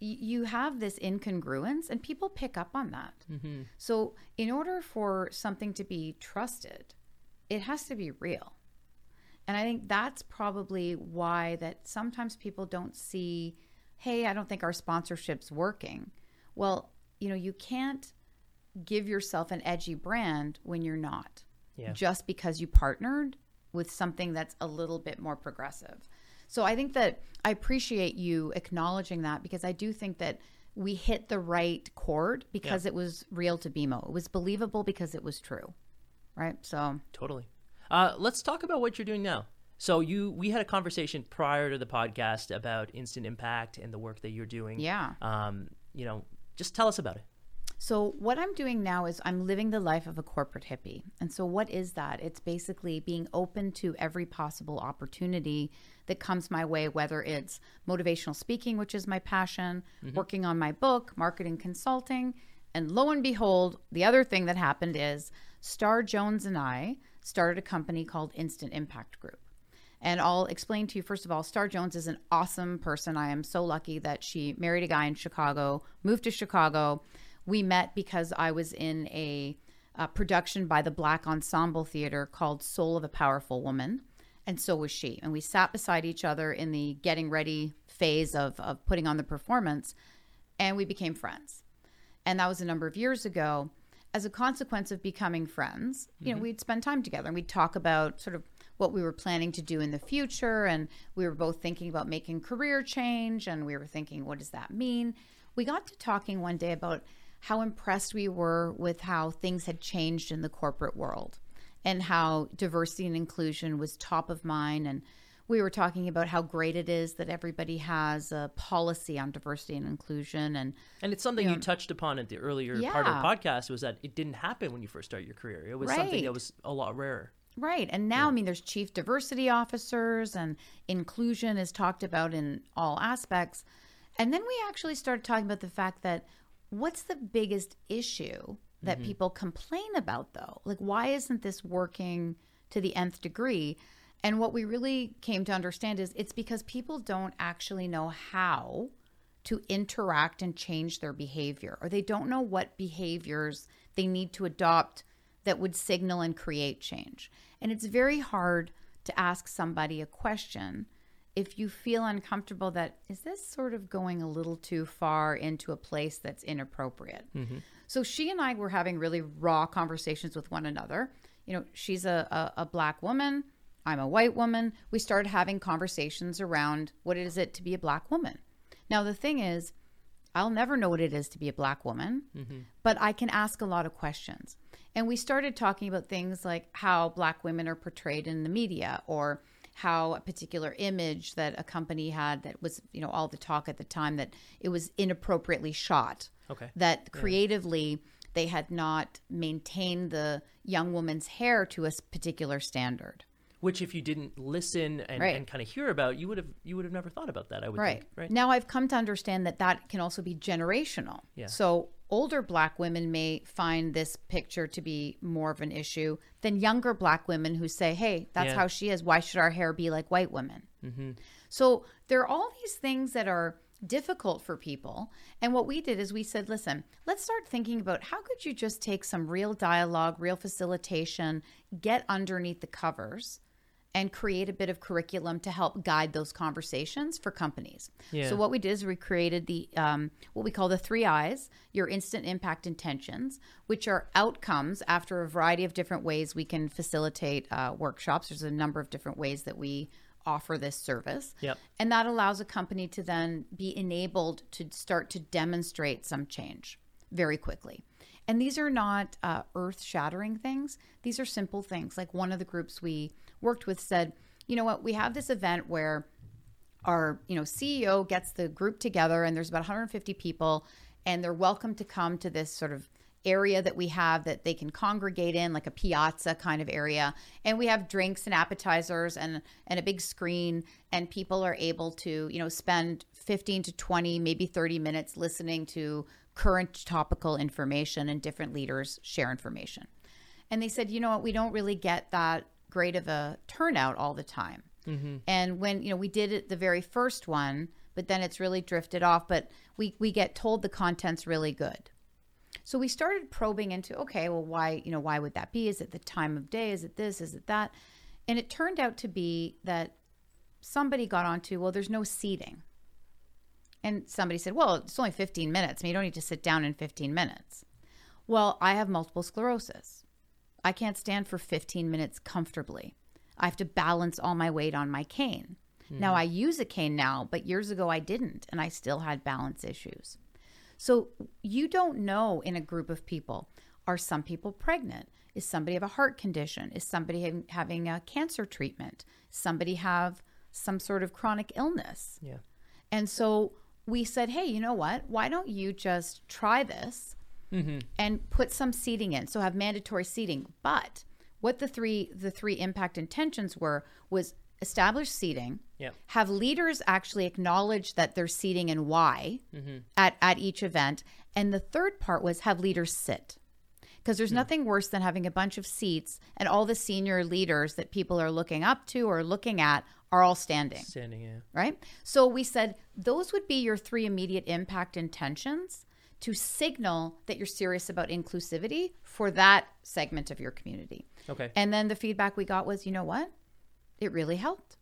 you have this incongruence and people pick up on that. Mm-hmm. So, in order for something to be trusted, it has to be real. And I think that's probably why that sometimes people don't see, hey, I don't think our sponsorship's working. Well, you know, you can't give yourself an edgy brand when you're not. Yeah. Just because you partnered with something that's a little bit more progressive. So I think that I appreciate you acknowledging that because I do think that we hit the right chord because it was real to BMO. It was believable because it was true. Right? So Totally. Uh, let's talk about what you're doing now. So you, we had a conversation prior to the podcast about instant impact and the work that you're doing. Yeah. Um, you know, just tell us about it. So, what I'm doing now is I'm living the life of a corporate hippie. And so, what is that? It's basically being open to every possible opportunity that comes my way, whether it's motivational speaking, which is my passion, mm-hmm. working on my book, marketing consulting. And lo and behold, the other thing that happened is Star Jones and I started a company called Instant Impact Group. And I'll explain to you first of all, Star Jones is an awesome person. I am so lucky that she married a guy in Chicago, moved to Chicago. We met because I was in a, uh production by the Black Ensemble Theater called Soul of a Powerful Woman. And so was she. And we sat beside each other in the getting ready phase of, of putting on the performance, and we became friends. And that was a number of years ago. As a consequence of becoming friends, you know, we'd spend time together and we'd talk about sort of what we were planning to do in the future. And we were both thinking about making career change. And we were thinking, what does that mean? We got to talking one day about how impressed we were with how things had changed in the corporate world and how diversity and inclusion was top of mind. And we were talking about how great it is that everybody has a policy on diversity and inclusion. And And it's something you touched upon at the earlier part of the podcast was that it didn't happen when you first started your career. It was something that was a lot rarer. Right. And now, I mean, there's chief diversity officers and inclusion is talked about in all aspects. And then we actually started talking about the fact that what's the biggest issue that mm-hmm. people complain about, though? Like, why isn't this working to the nth degree? And what we really came to understand is it's because people don't actually know how to interact and change their behavior, or they don't know what behaviors they need to adopt that would signal and create change. And it's very hard to ask somebody a question if you feel uncomfortable that is this sort of going a little too far into a place that's inappropriate. Mm-hmm. So she and I were having really raw conversations with one another. You know, she's a, a, a black woman. I'm a white woman. We started having conversations around what is it to be a black woman. Now, the thing is, I'll never know what it is to be a black woman, mm-hmm. but I can ask a lot of questions. And we started talking about things like how black women are portrayed in the media or how a particular image that a company had that was, you know, all the talk at the time that it was inappropriately shot. Okay. That creatively they had not maintained the young woman's hair to a particular standard. which if you didn't listen and, Right. and kind of hear about, you would have you would have never thought about that. I would Right. think, right? Now I've come to understand that that can also be generational. Yeah. So older black women may find this picture to be more of an issue than younger black women who say, hey, that's Yeah. how she is. Why should our hair be like white women? Mm-hmm. So there are all these things that are difficult for people. And what we did is we said, listen, let's start thinking about how could you just take some real dialogue, real facilitation, get underneath the covers and create a bit of curriculum to help guide those conversations for companies. Yeah. So what we did is we created the um, what we call the three I's: your instant impact intentions, which are outcomes after a variety of different ways we can facilitate uh, workshops. There's a number of different ways that we offer this service. Yep. And that allows a company to then be enabled to start to demonstrate some change very quickly. And these are not uh, earth shattering things. These are simple things. Like one of the groups we worked with said, you know what, we have this event where our you know CEO gets the group together and there's about 150 people and they're welcome to come to this sort of area that we have that they can congregate in like a piazza kind of area. And we have drinks and appetizers and and a big screen and people are able to you know spend 15 to 20 maybe 30 minutes listening to current topical information and different leaders share information. And they said you know what? We don't really get that great of a turnout all the time. Mm-hmm. And when you know we did it the very first one but then it's really drifted off but we we get told the content's really good. So we started probing into okay well why you know why would that be? Is it the time of day? Is it this? Is it that? And it turned out to be that somebody got onto well there's no seating. And somebody said well it's only 15 minutes. I mean, you don't need to sit down in 15 minutes. Well i have multiple sclerosis I can't stand for 15 minutes comfortably. I have to balance all my weight on my cane. Now, hmm. I use a cane now, but years ago I didn't, and I still had balance issues. So, you don't know in a group of people are some people pregnant? Is somebody have a heart condition? Is somebody having, having a cancer treatment? Somebody have some sort of chronic illness? Yeah. And so we said, hey, you know what? Why don't you just try this Mm-hmm. and put some seating in? So have mandatory seating. But what the three the three impact intentions were was establish seating, Yeah. have leaders actually acknowledge that they're seating and why mm-hmm. at, at each event. And the third part was have leaders sit. Because there's hmm. nothing worse than having a bunch of seats and all the senior leaders that people are looking up to or looking at are all standing Standing, yeah. right? So we said those would be your three immediate impact intentions to signal that you're serious about inclusivity for that segment of your community. Okay. And then the feedback we got was, you know what? It really helped.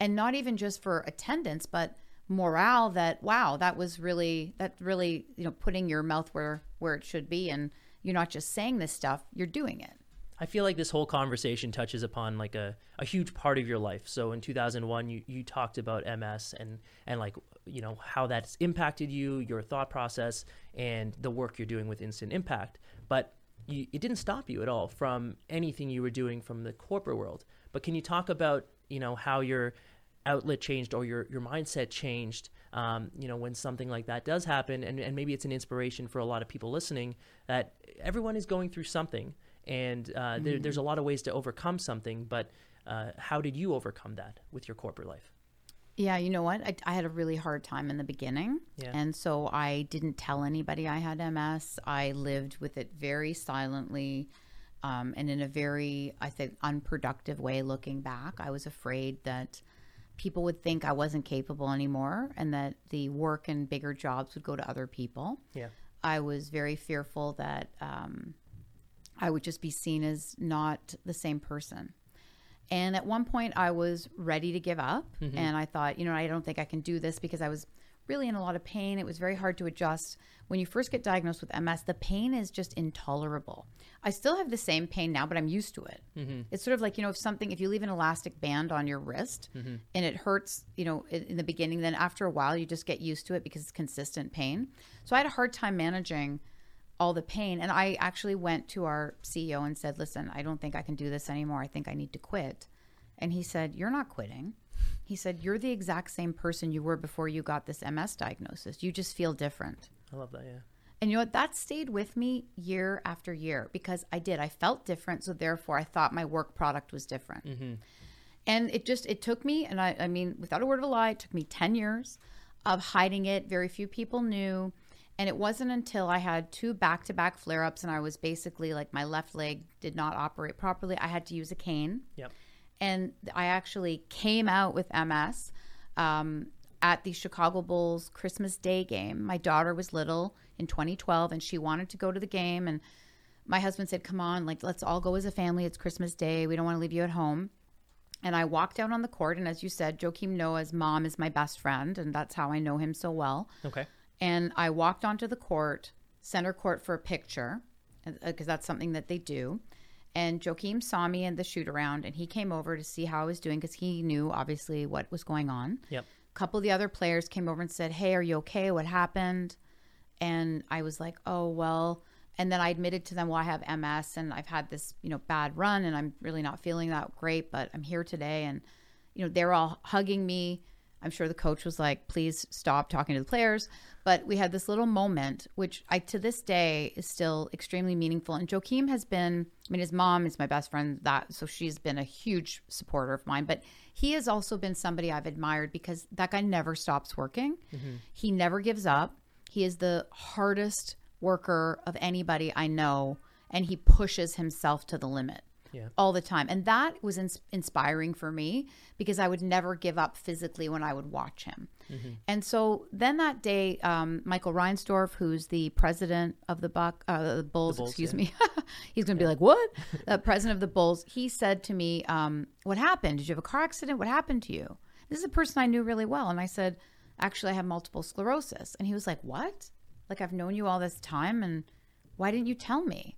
And not even just for attendance, but morale that wow, that was really that really, you know, putting your mouth where where it should be and you're not just saying this stuff, you're doing it. I feel like this whole conversation touches upon like a, a huge part of your life. So in 2001, you, you talked about MS and, and like, you know, how that's impacted you, your thought process, and the work you're doing with Instant Impact. But you, it didn't stop you at all from anything you were doing from the corporate world. But can you talk about, you know, how your outlet changed or your, your mindset changed, um, you know, when something like that does happen? And, and maybe it's an inspiration for a lot of people listening that everyone is going through something and uh, there, there's a lot of ways to overcome something but uh, how did you overcome that with your corporate life Yeah, you know what? I, I had a really hard time in the beginning. Yeah. And so I didn't tell anybody I had MS. I lived with it very silently um, and in a very, I think, unproductive way looking back. I was afraid that people would think I wasn't capable anymore and that the work and bigger jobs would go to other people. yeah I was very fearful that um, I would just be seen as not the same person. And at one point, I was ready to give up. Mm-hmm. And I thought, you know, I don't think I can do this because I was really in a lot of pain. It was very hard to adjust. When you first get diagnosed with MS, the pain is just intolerable. I still have the same pain now, but I'm used to it. Mm-hmm. It's sort of like, you know, if something, if you leave an elastic band on your wrist mm-hmm. and it hurts, you know, in in the beginning, then after a while, you just get used to it because it's consistent pain. So I had a hard time managing all the pain. And I actually went to our CEO and said, listen, I don't think I can do this anymore. I think I need to quit. And he said, You're not quitting. He said, You're the exact same person you were before you got this MS diagnosis. You just feel different. i love that yeah And you know what? That stayed with me year after year because I did. I felt different. So therefore, I thought my work product was different. Mm-hmm. And it just, it took me, and I, I mean, without a word of a lie, it took me 10 years of hiding it. Very few people knew. And it wasn't until I had two back to back flare ups and I was basically like my left leg did not operate properly. I had to use a cane Yep. and I actually came out with MS um, at the Chicago Bulls Christmas Day game. My daughter was little in 2012, and she wanted to go to the game. And my husband said, "Come on, like let's all go as a family. It's Christmas Day. We don't want to leave you at home." And I walked out on the court, and as you said, Joakim Noah's mom is my best friend, and that's how I know him so well. Okay. And I walked onto the court, center court for a picture, uh, because that's something that they do. And Joakim saw me in the shoot around, and he came over to see how I was doing because he knew obviously what was going on. Yep. A couple of the other players came over and said, "Hey, are you okay? What happened?" And I was like, "Oh well." And then I admitted to them, "Well, I have MS, and I've had this, you know, bad run, and I'm really not feeling that great, but I'm here today." And you know, they're all hugging me. I'm sure the coach was like, "Please stop talking to the players." But we had this little moment, which I to this day is still extremely meaningful. And Joakim has been, I mean, his mom is my best friend, that so she's been a huge supporter of mine. But he has also been somebody I've admired because that guy never stops working. Mm-hmm. He never gives up. He is the hardest worker of anybody I know, and he pushes himself to the limit Yeah. all the time. And that was ins- inspiring for me because I would never give up physically when I would watch him. And so then that day, um, Michael Reinsdorf, who's the president of the Buck, uh, the Bulls, Bulls, excuse yeah. me, he's going to be like, "What?" the president of the Bulls. He said to me, um, "What happened? Did you have a car accident? What happened to you?" This is a person I knew really well, and I said, "Actually, I have multiple sclerosis." And he was like, "What? Like I've known you all this time, and why didn't you tell me?"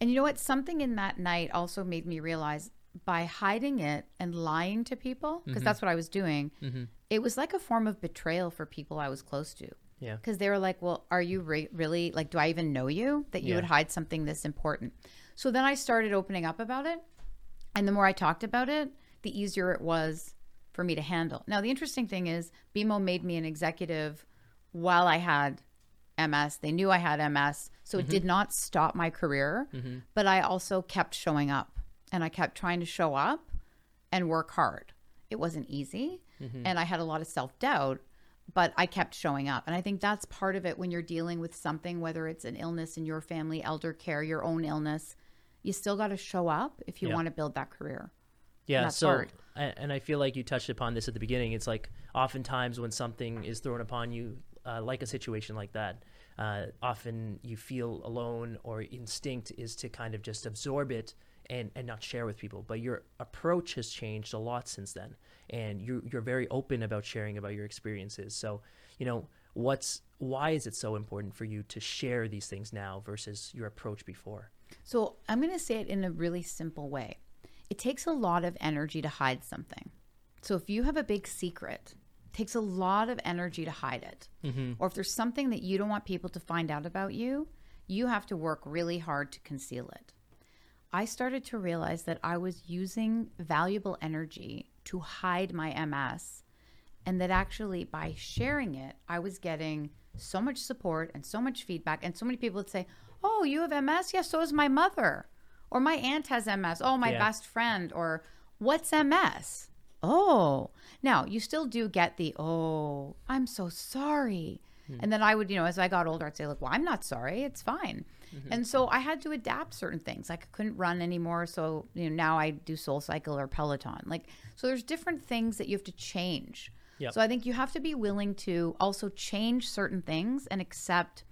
And you know what? Something in that night also made me realize by hiding it and lying to people, because mm-hmm. that's what I was doing, mm-hmm. it was like a form of betrayal for people I was close to. Yeah. Because they were like, well, are you re- really, like, do I even know you that you Yeah. would hide something this important? So then I started opening up about it. And the more I talked about it, the easier it was for me to handle. Now, the interesting thing is, BMO made me an executive while I had MS. They knew I had MS. So it did mm-hmm. not stop my career, mm-hmm. but I also kept showing up and I kept trying to show up and work hard. It wasn't easy. Mm-hmm. And I had a lot of self doubt, but I kept showing up. And I think that's part of it when you're dealing with something, whether it's an illness in your family, elder care, your own illness, you still got to show up if you Yeah. want to build that career. Yeah, That's so hard. and I feel like you touched upon this at the beginning. It's like oftentimes when something is thrown upon you, uh, like a situation like that, uh, often you feel alone, or instinct is to kind of just absorb it and and not share with people. But your approach has changed a lot since then, and you you're very open about sharing about your experiences. So you know what's why is it so important for you to share these things now versus your approach before? So I'm going to say it in a really simple way. It takes a lot of energy to hide something. So if you have a big secret, takes a lot of energy to hide it. Mm-hmm. Or if there's something that you don't want people to find out about you, you have to work really hard to conceal it. I started to realize that I was using valuable energy to hide my MS and that actually by sharing it, I was getting so much support and so much feedback. And so many people would say, Oh, you have MS? Yes, so is my mother. Or my aunt has MS. Oh, my Yeah. best friend. Or what's MS? Oh, now you still do get the, Oh, I'm so sorry. Hmm. And then I would, you know, as I got older, I'd say, Look, well, I'm not sorry. It's fine. Mm-hmm. And so I had to adapt certain things. Like I couldn't run anymore. So, you know, now I do Soul Cycle or Peloton. Like, so there's different things that you have to change. Yep. So I think you have to be willing to also change certain things and accept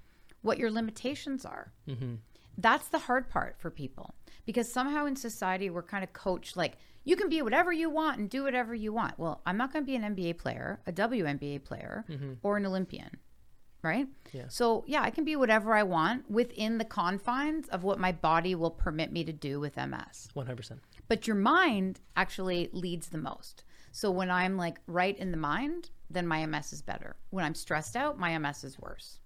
what your limitations are. Mm-hmm. That's the hard part for people because somehow in society we're kind of coached like you can be whatever you want and do whatever you want. Well, I'm not going to be an NBA player, a WNBA player, mm-hmm. or an Olympian, right? Yeah. So yeah, I can be whatever I want within the confines of what my body will permit me to do with MS One hundred percent. but your mind actually leads the most. So when I'm like right in the mind, then my MS is better. When I'm stressed out, my MS is worse.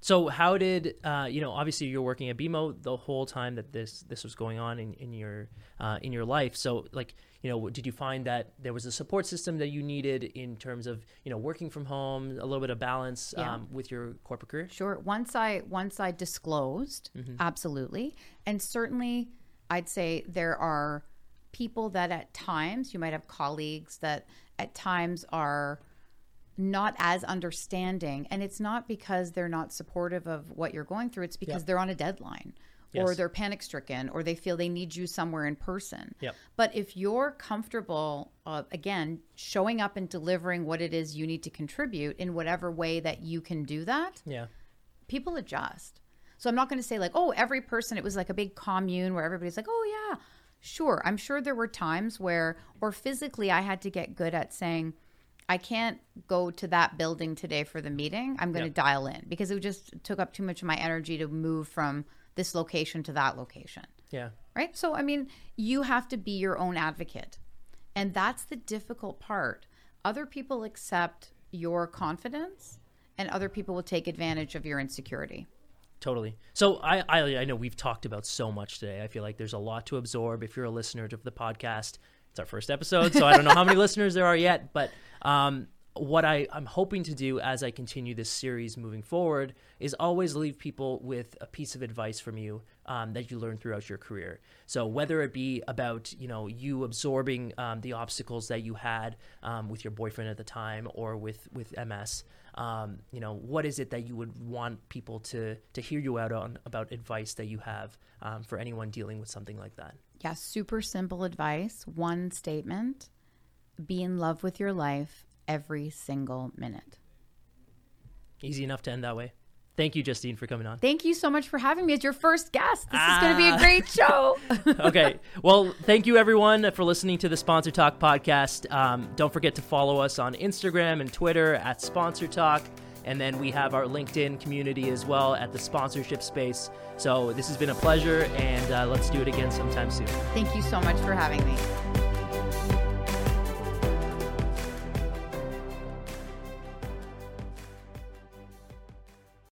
So how did uh, you know? Obviously, you're working at BMO the whole time that this this was going on in, in your uh, in your life. So like you know, did you find that there was a support system that you needed in terms of you know working from home, a little bit of balance Yeah. um, with your corporate career? Sure. Once I once I disclosed, absolutely, and certainly, I'd say there are people that at times you might have colleagues that at times are not as understanding, and it's not because they're not supportive of what you're going through. It's because Yep. they're on a deadline. Or they're panic stricken, or they feel they need you somewhere in person. Yep. But if you're comfortable, uh, again, showing up and delivering what it is you need to contribute in whatever way that you can do that, Yeah. people adjust. So I'm not going to say like, oh, every person. It was like a big commune where everybody's like, oh yeah, sure. I'm sure there were times where, or physically, I had to get good at saying, I can't go to that building today for the meeting. I'm going to Yep. dial in because it just took up too much of my energy to move from this location to that location Yeah. right? So, I mean, you have to be your own advocate. And that's the difficult part. Other people accept your confidence, and other people will take advantage of your insecurity. Totally. So I, I I know we've talked about so much today. I feel like there's a lot to absorb. If you're a listener to the podcast, it's our first episode, so I don't know how many listeners there are yet. But um, what I, I'm hoping to do as I continue this series moving forward is always leave people with a piece of advice from you um, that you learn throughout your career. So whether it be about you know you absorbing um, the obstacles that you had um, with your boyfriend at the time or with with MS, um, you know what is it that you would want people to to hear you out on about advice that you have um, for anyone dealing with something like that. Yeah, super simple advice. One statement be in love with your life every single minute. Easy enough to end that way. Thank you, Justine, for coming on. Thank you so much for having me as your first guest. This is going to be a great show. okay. Well, thank you everyone for listening to the Sponsor Talk podcast. Um, don't forget to follow us on Instagram and Twitter at Sponsor Talk. And then we have our LinkedIn community as well at the sponsorship space. So this has been a pleasure, and uh, let's do it again sometime soon. Thank you so much for having me.